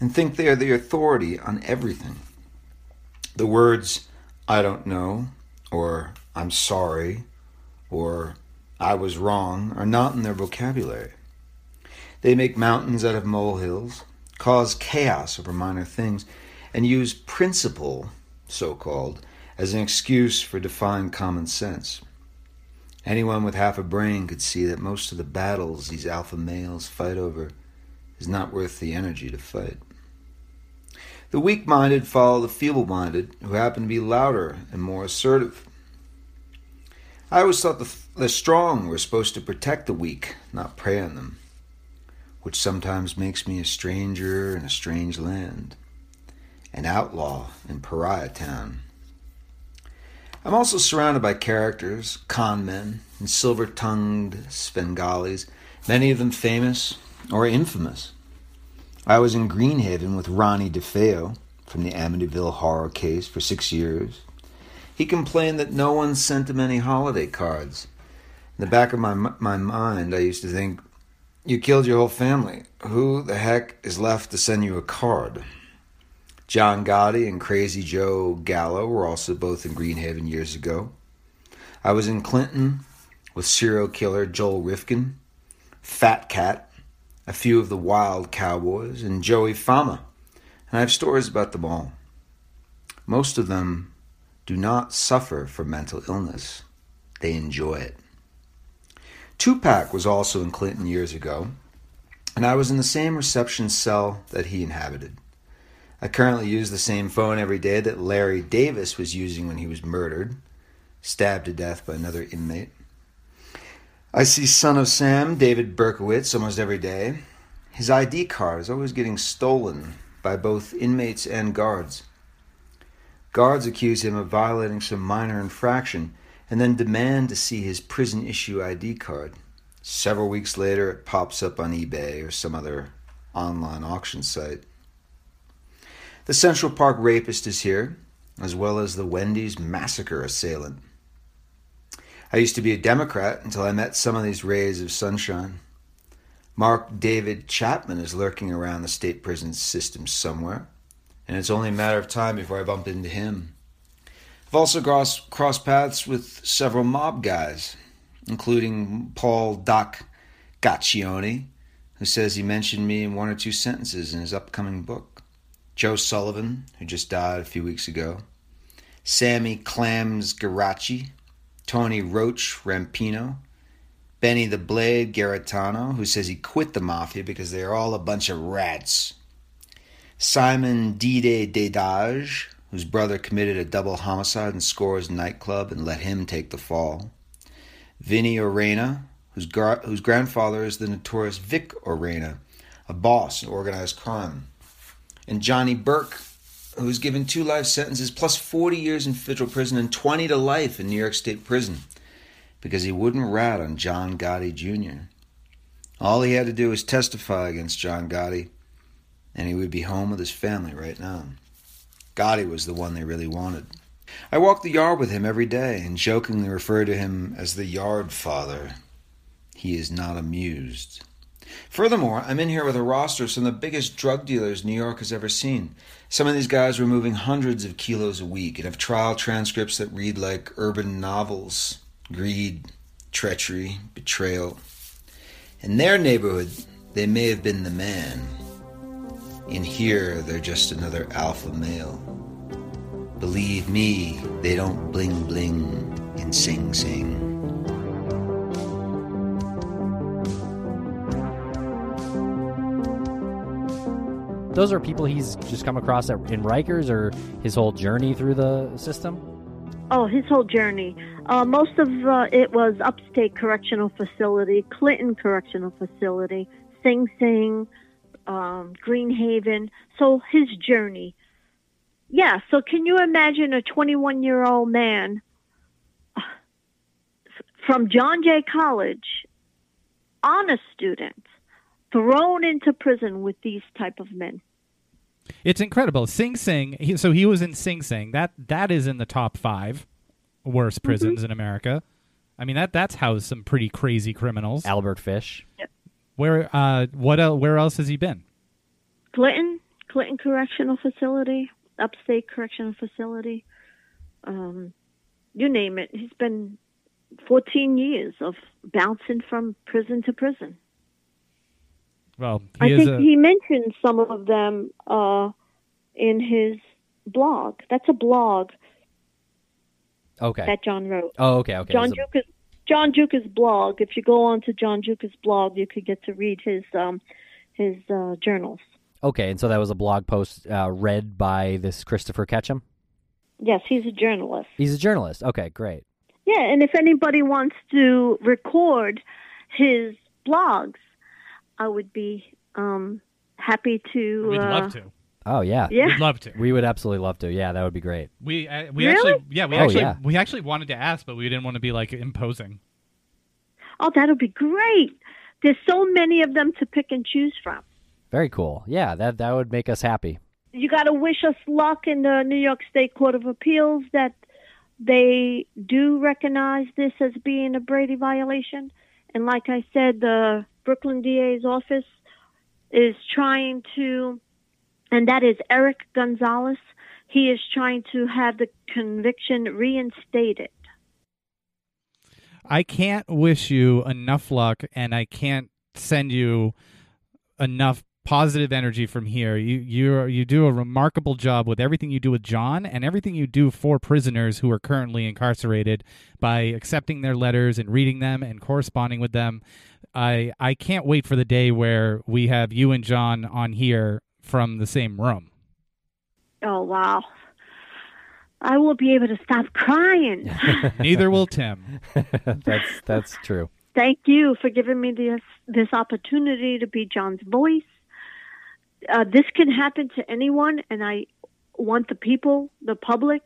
and think they are the authority on everything. The words, I don't know, or I'm sorry, or I was wrong are not in their vocabulary. They make mountains out of molehills, cause chaos over minor things, and use principle, so called, as an excuse for defying common sense. Anyone with half a brain could see that most of the battles these alpha males fight over is not worth the energy to fight. The weak minded follow the feeble minded, who happen to be louder and more assertive. I always thought the, the strong were supposed to protect the weak, not prey on them, which sometimes makes me a stranger in a strange land, an outlaw in Pariah Town. I'm also surrounded by characters, con men, and silver tongued Svengalis, many of them famous or infamous. I was in Greenhaven with Ronnie DeFeo from the Amityville horror case for six years. He complained that no one sent him any holiday cards. In the back of my, my mind, I used to think, You killed your whole family. Who the heck is left to send you a card? John Gotti and Crazy Joe Gallo were also both in Greenhaven years ago. I was in Clinton with serial killer Joel Rifkin, Fat Cat, a few of the Wild Cowboys, and Joey Fama. And I have stories about them all. Most of them do not suffer from mental illness, they enjoy it. Tupac was also in Clinton years ago, and I was in the same reception cell that he inhabited. I currently use the same phone every day that Larry Davis was using when he was murdered, stabbed to death by another inmate. I see Son of Sam, David Berkowitz, almost every day. His ID card is always getting stolen by both inmates and guards. Guards accuse him of violating some minor infraction and then demand to see his prison issue ID card. Several weeks later, it pops up on eBay or some other online auction site. The Central Park rapist is here, as well as the Wendy's massacre assailant. I used to be a Democrat until I met some of these rays of sunshine. Mark David Chapman is lurking around the state prison system somewhere, and it's only a matter of time before I bump into him. Also crossed, paths with several mob guys, including Paul Doc Gaccione, who says he mentioned me in one or two sentences in his upcoming book. Joe Sullivan, who just died a few weeks ago, Sammy Clams Garacci, Tony Roach Rampino, Benny the Blade Garitano, who says he quit the mafia because they are all a bunch of rats, Simon Dide Dedage, whose brother committed a double homicide in Scores nightclub and let him take the fall, Vinny Orena, whose, gar- whose grandfather is the notorious Vic Orena, a boss in organized crime and Johnny Burke, who's given two life sentences plus 40 years in federal prison and 20 to life in New York State prison because he wouldn't rat on John Gotti Jr. All he had to do was testify against John Gotti, and he would be home with his family right now. Gotti was the one they really wanted. I walk the yard with him every day and jokingly refer to him as the yard father. He is not amused. Furthermore, I'm in here with a roster of some of the biggest drug dealers New York has ever seen. Some of these guys were moving hundreds of kilos a week and have trial transcripts that read like urban novels greed, treachery, betrayal. In their neighborhood, they may have been the man. In here, they're just another alpha male. Believe me, they don't bling bling in Sing Sing. Those are people he's just come across at, in Rikers or his whole journey through the system? Oh, his whole journey. Uh, most of uh, it was Upstate Correctional Facility, Clinton Correctional Facility, Sing Sing, um, Greenhaven. So his journey. Yeah, so can you imagine a 21 year old man uh, from John Jay College, honest student, thrown into prison with these type of men? It's incredible. Sing Sing. He, so he was in Sing Sing. That that is in the top five worst Mm-hmm. prisons in America. I mean that that's housed some pretty crazy criminals. Albert Fish. Where uh what el- where else has he been? Clinton, Clinton Correctional Facility, Upstate Correctional Facility, um, you name it. He's been 14 years of bouncing from prison to prison. Well, he I is think a, he mentioned some of them uh, in his blog. That's a blog Okay. that John wrote. oh, okay, okay. John was a- Giuca's John Giuca's blog. If you go on to John Giuca's blog, you could get to read his um, his uh, journals. okay, and so that was a blog post uh, read by this Christopher Ketcham? Yes, he's a journalist. He's a journalist. Okay, great. Yeah, and if anybody wants to record his blogs, I would be um, happy to. we'd uh, love to. Oh, yeah. Yeah. We'd love to. We would absolutely love to. Yeah, that would be great. We uh, we Really? actually yeah we Oh, actually yeah. we actually wanted to ask, but we didn't want to be like imposing. Oh, that'll be great. There's so many of them to pick and choose from. Very cool. Yeah, that that would make us happy. You got to wish us luck in the New York State Court of Appeals that they do recognize this as being a Brady violation. And like I said, the Brooklyn DA's office is trying to, and that is Eric Gonzalez. He is trying to have the conviction reinstated. I can't wish you enough luck, and I can't send you enough positive energy from here. You you you do a remarkable job with everything you do with John and everything you do for prisoners who are currently incarcerated by accepting their letters and reading them and corresponding with them. I I can't wait for the day where we have you and John on here from the same room. Oh, wow. I won't be able to stop crying. *laughs* Neither will Tim. *laughs* that's that's true. Thank you for giving me this this opportunity to be John's voice. Uh, this can happen to anyone, and I want the people, the public,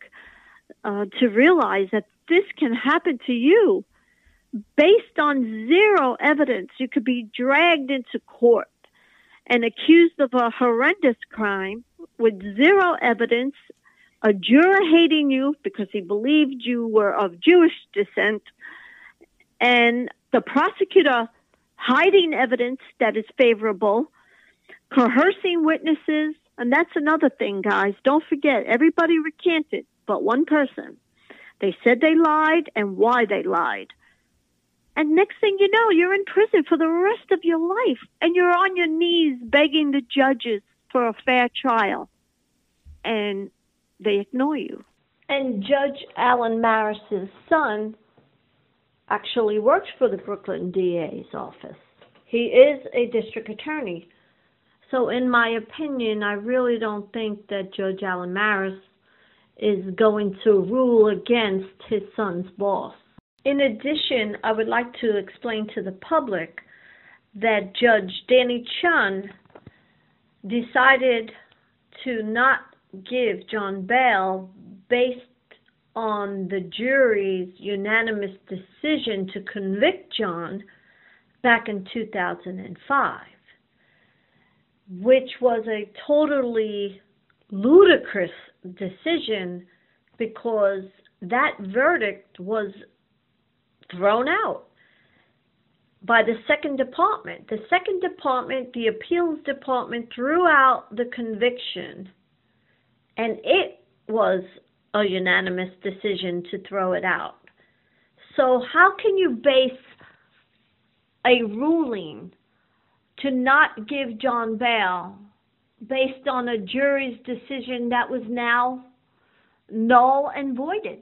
uh, to realize that this can happen to you. Based on zero evidence, you could be dragged into court and accused of a horrendous crime with zero evidence, a juror hating you because he believed you were of Jewish descent, and the prosecutor hiding evidence that is favorable, coercing witnesses, and that's another thing, guys. Don't forget, everybody recanted, but one person. They said they lied and why they lied. And next thing you know, you're in prison for the rest of your life, and you're on your knees begging the judges for a fair trial, and they ignore you. And Judge Alan Marrus's son actually works for the Brooklyn DA's office. He is a district attorney. So, in my opinion, I really don't think that Judge Alan Marrus is going to rule against his son's boss. In addition, I would like to explain to the public that Judge Danny Chun decided to not give John bail based on the jury's unanimous decision to convict John back in 2005, which was a totally ludicrous decision because that verdict was thrown out by the second department. The second department, the appeals department, threw out the conviction, and it was a unanimous decision to throw it out. So, how can you base a ruling to not give John bail based on a jury's decision that was now null and voided.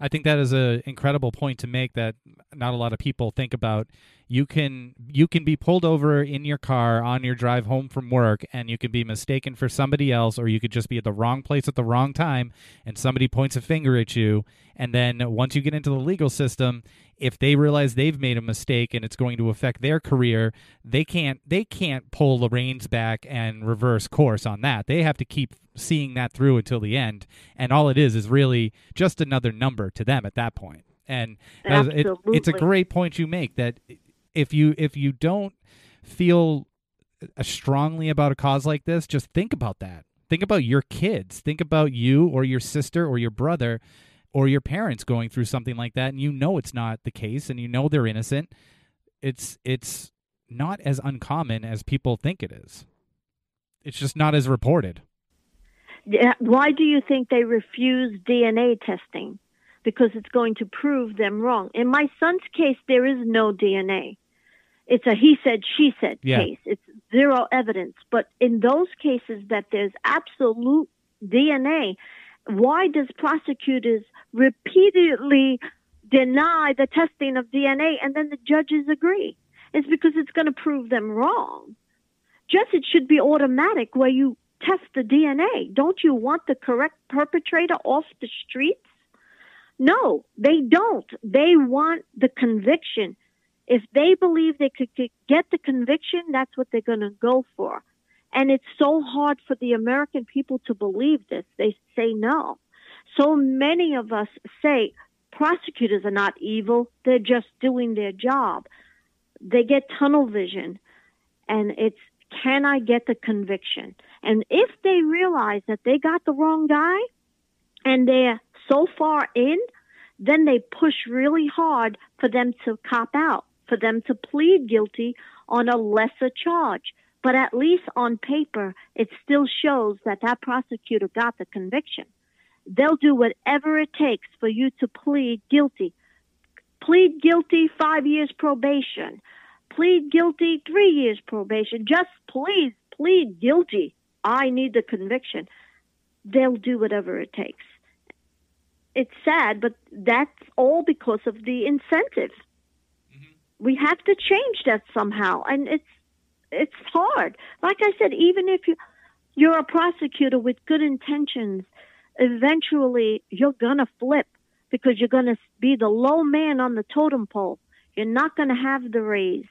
I think that is an incredible point to make that not a lot of people think about. You can you can be pulled over in your car on your drive home from work and you could be mistaken for somebody else or you could just be at the wrong place at the wrong time and somebody points a finger at you and then once you get into the legal system if they realize they've made a mistake and it's going to affect their career, they can't they can't pull the reins back and reverse course on that. They have to keep seeing that through until the end, and all it is is really just another number to them at that point. And it, it's a great point you make that if you if you don't feel strongly about a cause like this, just think about that. Think about your kids. Think about you or your sister or your brother or your parents going through something like that and you know it's not the case and you know they're innocent it's it's not as uncommon as people think it is. It's just not as reported. Yeah, why do you think they refuse dna testing? Because it's going to prove them wrong. In my son's case there is no dna it's a he said she said yeah. case. It's zero evidence. But in those cases that there's absolute dna why does prosecutors repeatedly deny the testing of DNA and then the judges agree? It's because it's going to prove them wrong. Just it should be automatic where you test the DNA. Don't you want the correct perpetrator off the streets? No, they don't. They want the conviction. If they believe they could get the conviction, that's what they're going to go for. And it's so hard for the American people to believe this. They say no. So many of us say prosecutors are not evil, they're just doing their job. They get tunnel vision, and it's can I get the conviction? And if they realize that they got the wrong guy and they're so far in, then they push really hard for them to cop out, for them to plead guilty on a lesser charge. But at least on paper, it still shows that that prosecutor got the conviction. They'll do whatever it takes for you to plead guilty. Plead guilty, five years probation. Plead guilty, three years probation. Just please plead guilty. I need the conviction. They'll do whatever it takes. It's sad, but that's all because of the incentive. Mm-hmm. We have to change that somehow, and it's it's hard. Like I said, even if you you're a prosecutor with good intentions, eventually you're gonna flip because you're gonna be the low man on the totem pole. You're not gonna have the raise.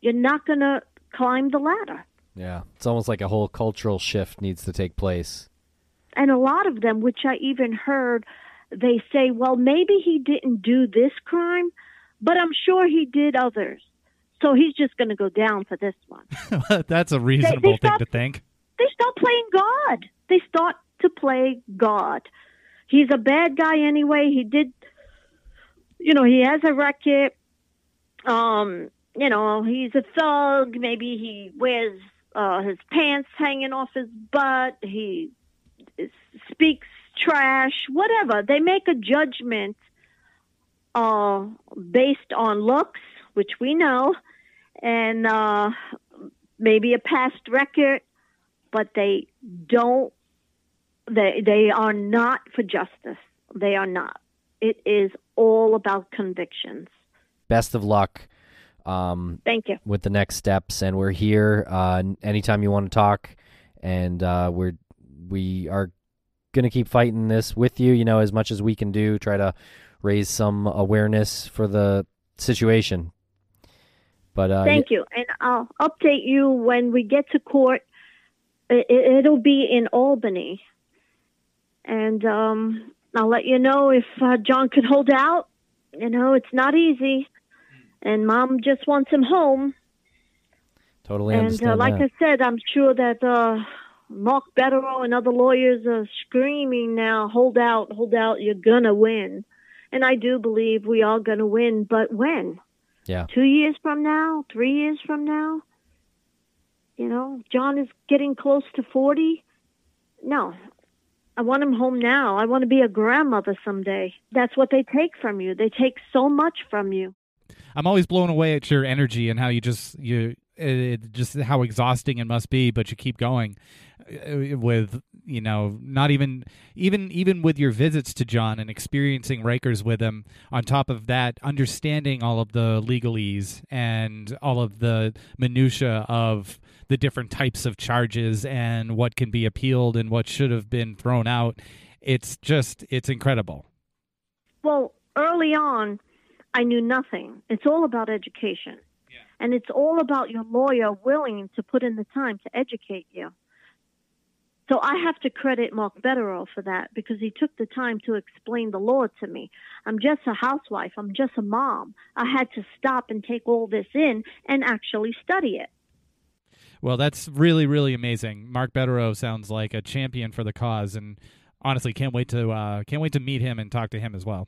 You're not gonna climb the ladder. Yeah, it's almost like a whole cultural shift needs to take place. And a lot of them, which I even heard, they say, well, maybe he didn't do this crime, but I'm sure he did others. So he's just going to go down for this one. *laughs* That's a reasonable they, they thing to think. They start playing God. They start to play God. He's a bad guy anyway. He did, you know, he has a record. Um, you know, he's a thug. Maybe he wears uh, his pants hanging off his butt. He speaks trash. Whatever. They make a judgment uh, based on looks, which we know, and uh, maybe a past record, but they don't. They they are not for justice. They are not. It is all about convictions. Best of luck. Um, Thank you. With the next steps, and we're here uh, anytime you want to talk, and uh, we're we are going to keep fighting this with you. You know, as much as we can do, try to raise some awareness for the situation but uh, thank you, and I'll update you when we get to court. It, will be in Albany, and um, I'll let you know if uh, John could hold out. You know, it's not easy, and Mom just wants him home. Totally and, uh, understand. And like that. I said, I'm sure that uh, Mark Bederow and other lawyers are screaming now, "Hold out, hold out! You're gonna win." And I do believe we are gonna win, but when? Yeah. Two years from now, three years from now, you know, John is getting close to 40. No, I want him home now. I want to be a grandmother someday. That's what they take from you. They take so much from you. I'm always blown away at your energy and how you just you it, just how exhausting it must be, but you keep going Uh, with you know not even even even with your visits to John and experiencing Rikers with him. On top of that, understanding all of the legalese and all of the minutia of the different types of charges and what can be appealed and what should have been thrown out. It's just it's incredible. Well, early on, I knew nothing. It's all about education. And it's all about your lawyer willing to put in the time to educate you. So I have to credit Mark Bederow for that because he took the time to explain the law to me. I'm just a housewife. I'm just a mom. I had to stop and take all this in and actually study it. Well, that's really, really amazing. Mark Bederow sounds like a champion for the cause, and honestly, can't wait to uh, can't wait to meet him and talk to him as well.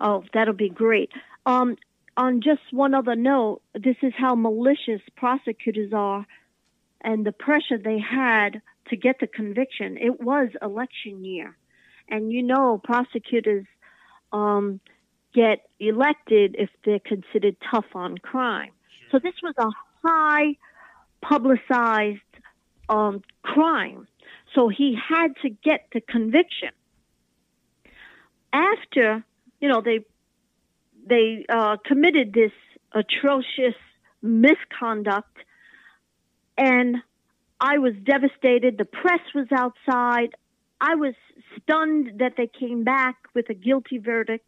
Oh, that'll be great. Um, on just one other note, this is how malicious prosecutors are and the pressure they had to get the conviction. It was election year. And you know, prosecutors um, get elected if they're considered tough on crime. So this was a high publicized um, crime. So he had to get the conviction. After, you know, they they uh, committed this atrocious misconduct, and I was devastated. The press was outside. I was stunned that they came back with a guilty verdict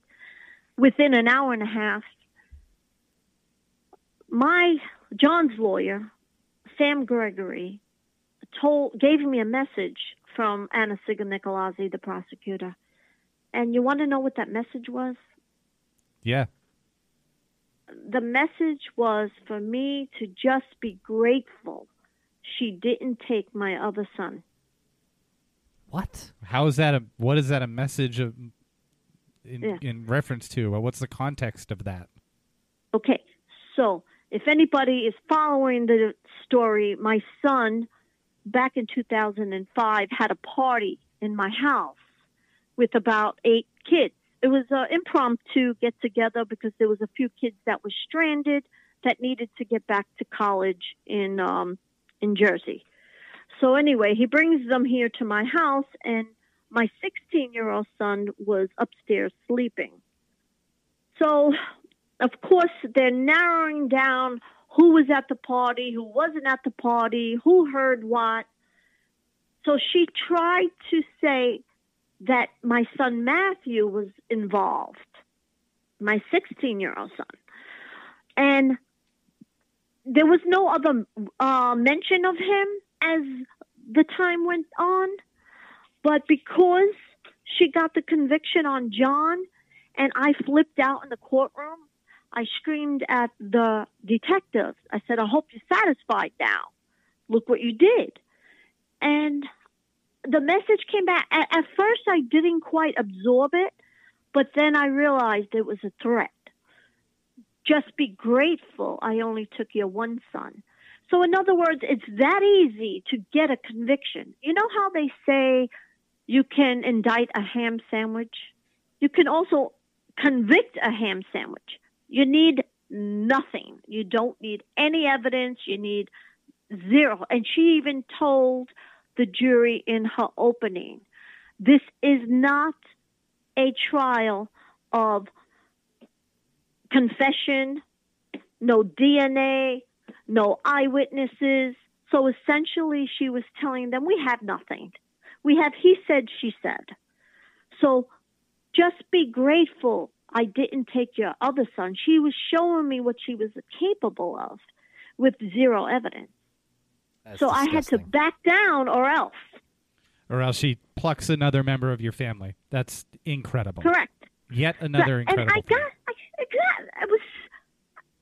within an hour and a half. My John's lawyer, Sam Gregory, told gave me a message from Anna-Sigga the prosecutor. And you want to know what that message was? Yeah. The message was for me to just be grateful she didn't take my other son. What? How is that a what is that a message of in, Yeah. in reference to? Or What's the context of that? Okay, so if anybody is following the story, my son back in 2005 had a party in my house with about eight kids. It was an impromptu get together because there was a few kids that were stranded that needed to get back to college in um, in Jersey. So anyway, he brings them here to my house, and my 16 year old son was upstairs sleeping. So, of course, they're narrowing down who was at the party, who wasn't at the party, who heard what. So she tried to say that my son Matthew was involved, my 16 year old son. And there was no other uh, mention of him as the time went on. But because she got the conviction on John and I flipped out in the courtroom, I screamed at the detectives. I said, I hope you're satisfied now. Look what you did. And the message came back. At, at first, I didn't quite absorb it, but then I realized it was a threat. Just be grateful I only took your one son. So, in other words, it's that easy to get a conviction. You know how they say you can indict a ham sandwich? You can also convict a ham sandwich. You need nothing. You don't need any evidence. You need zero. And she even told the jury in her opening this is not a trial of confession, no DNA, no eyewitnesses. So essentially, she was telling them, We have nothing. We have he said, she said. So just be grateful I didn't take your other son. She was showing me what she was capable of with zero evidence. That's so I had to back down or else. Or else she plucks another member of your family. That's incredible. Correct. Yet another and incredible. I thing. got, I, I was,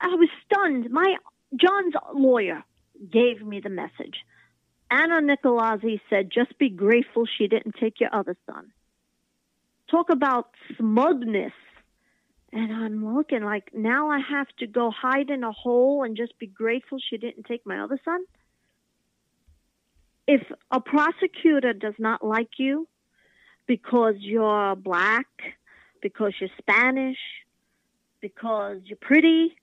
I was stunned. My John's lawyer gave me the message. Anna Nicolazzi said, "Just be grateful she didn't take your other son." Talk about smugness. And I'm looking like now I have to go hide in a hole and just be grateful she didn't take my other son. If a prosecutor does not like you because you're black, because you're Spanish, because you're pretty,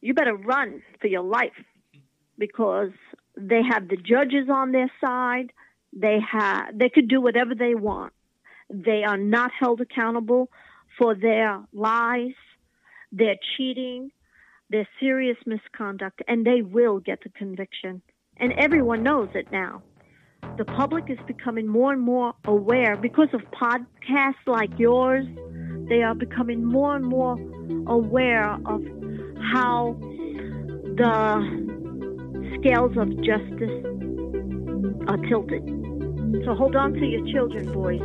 you better run for your life because they have the judges on their side. They have they could do whatever they want. They are not held accountable for their lies, their cheating, their serious misconduct, and they will get the conviction. And everyone knows it now. The public is becoming more and more aware because of podcasts like yours. They are becoming more and more aware of how the scales of justice are tilted. So hold on to your children, boys.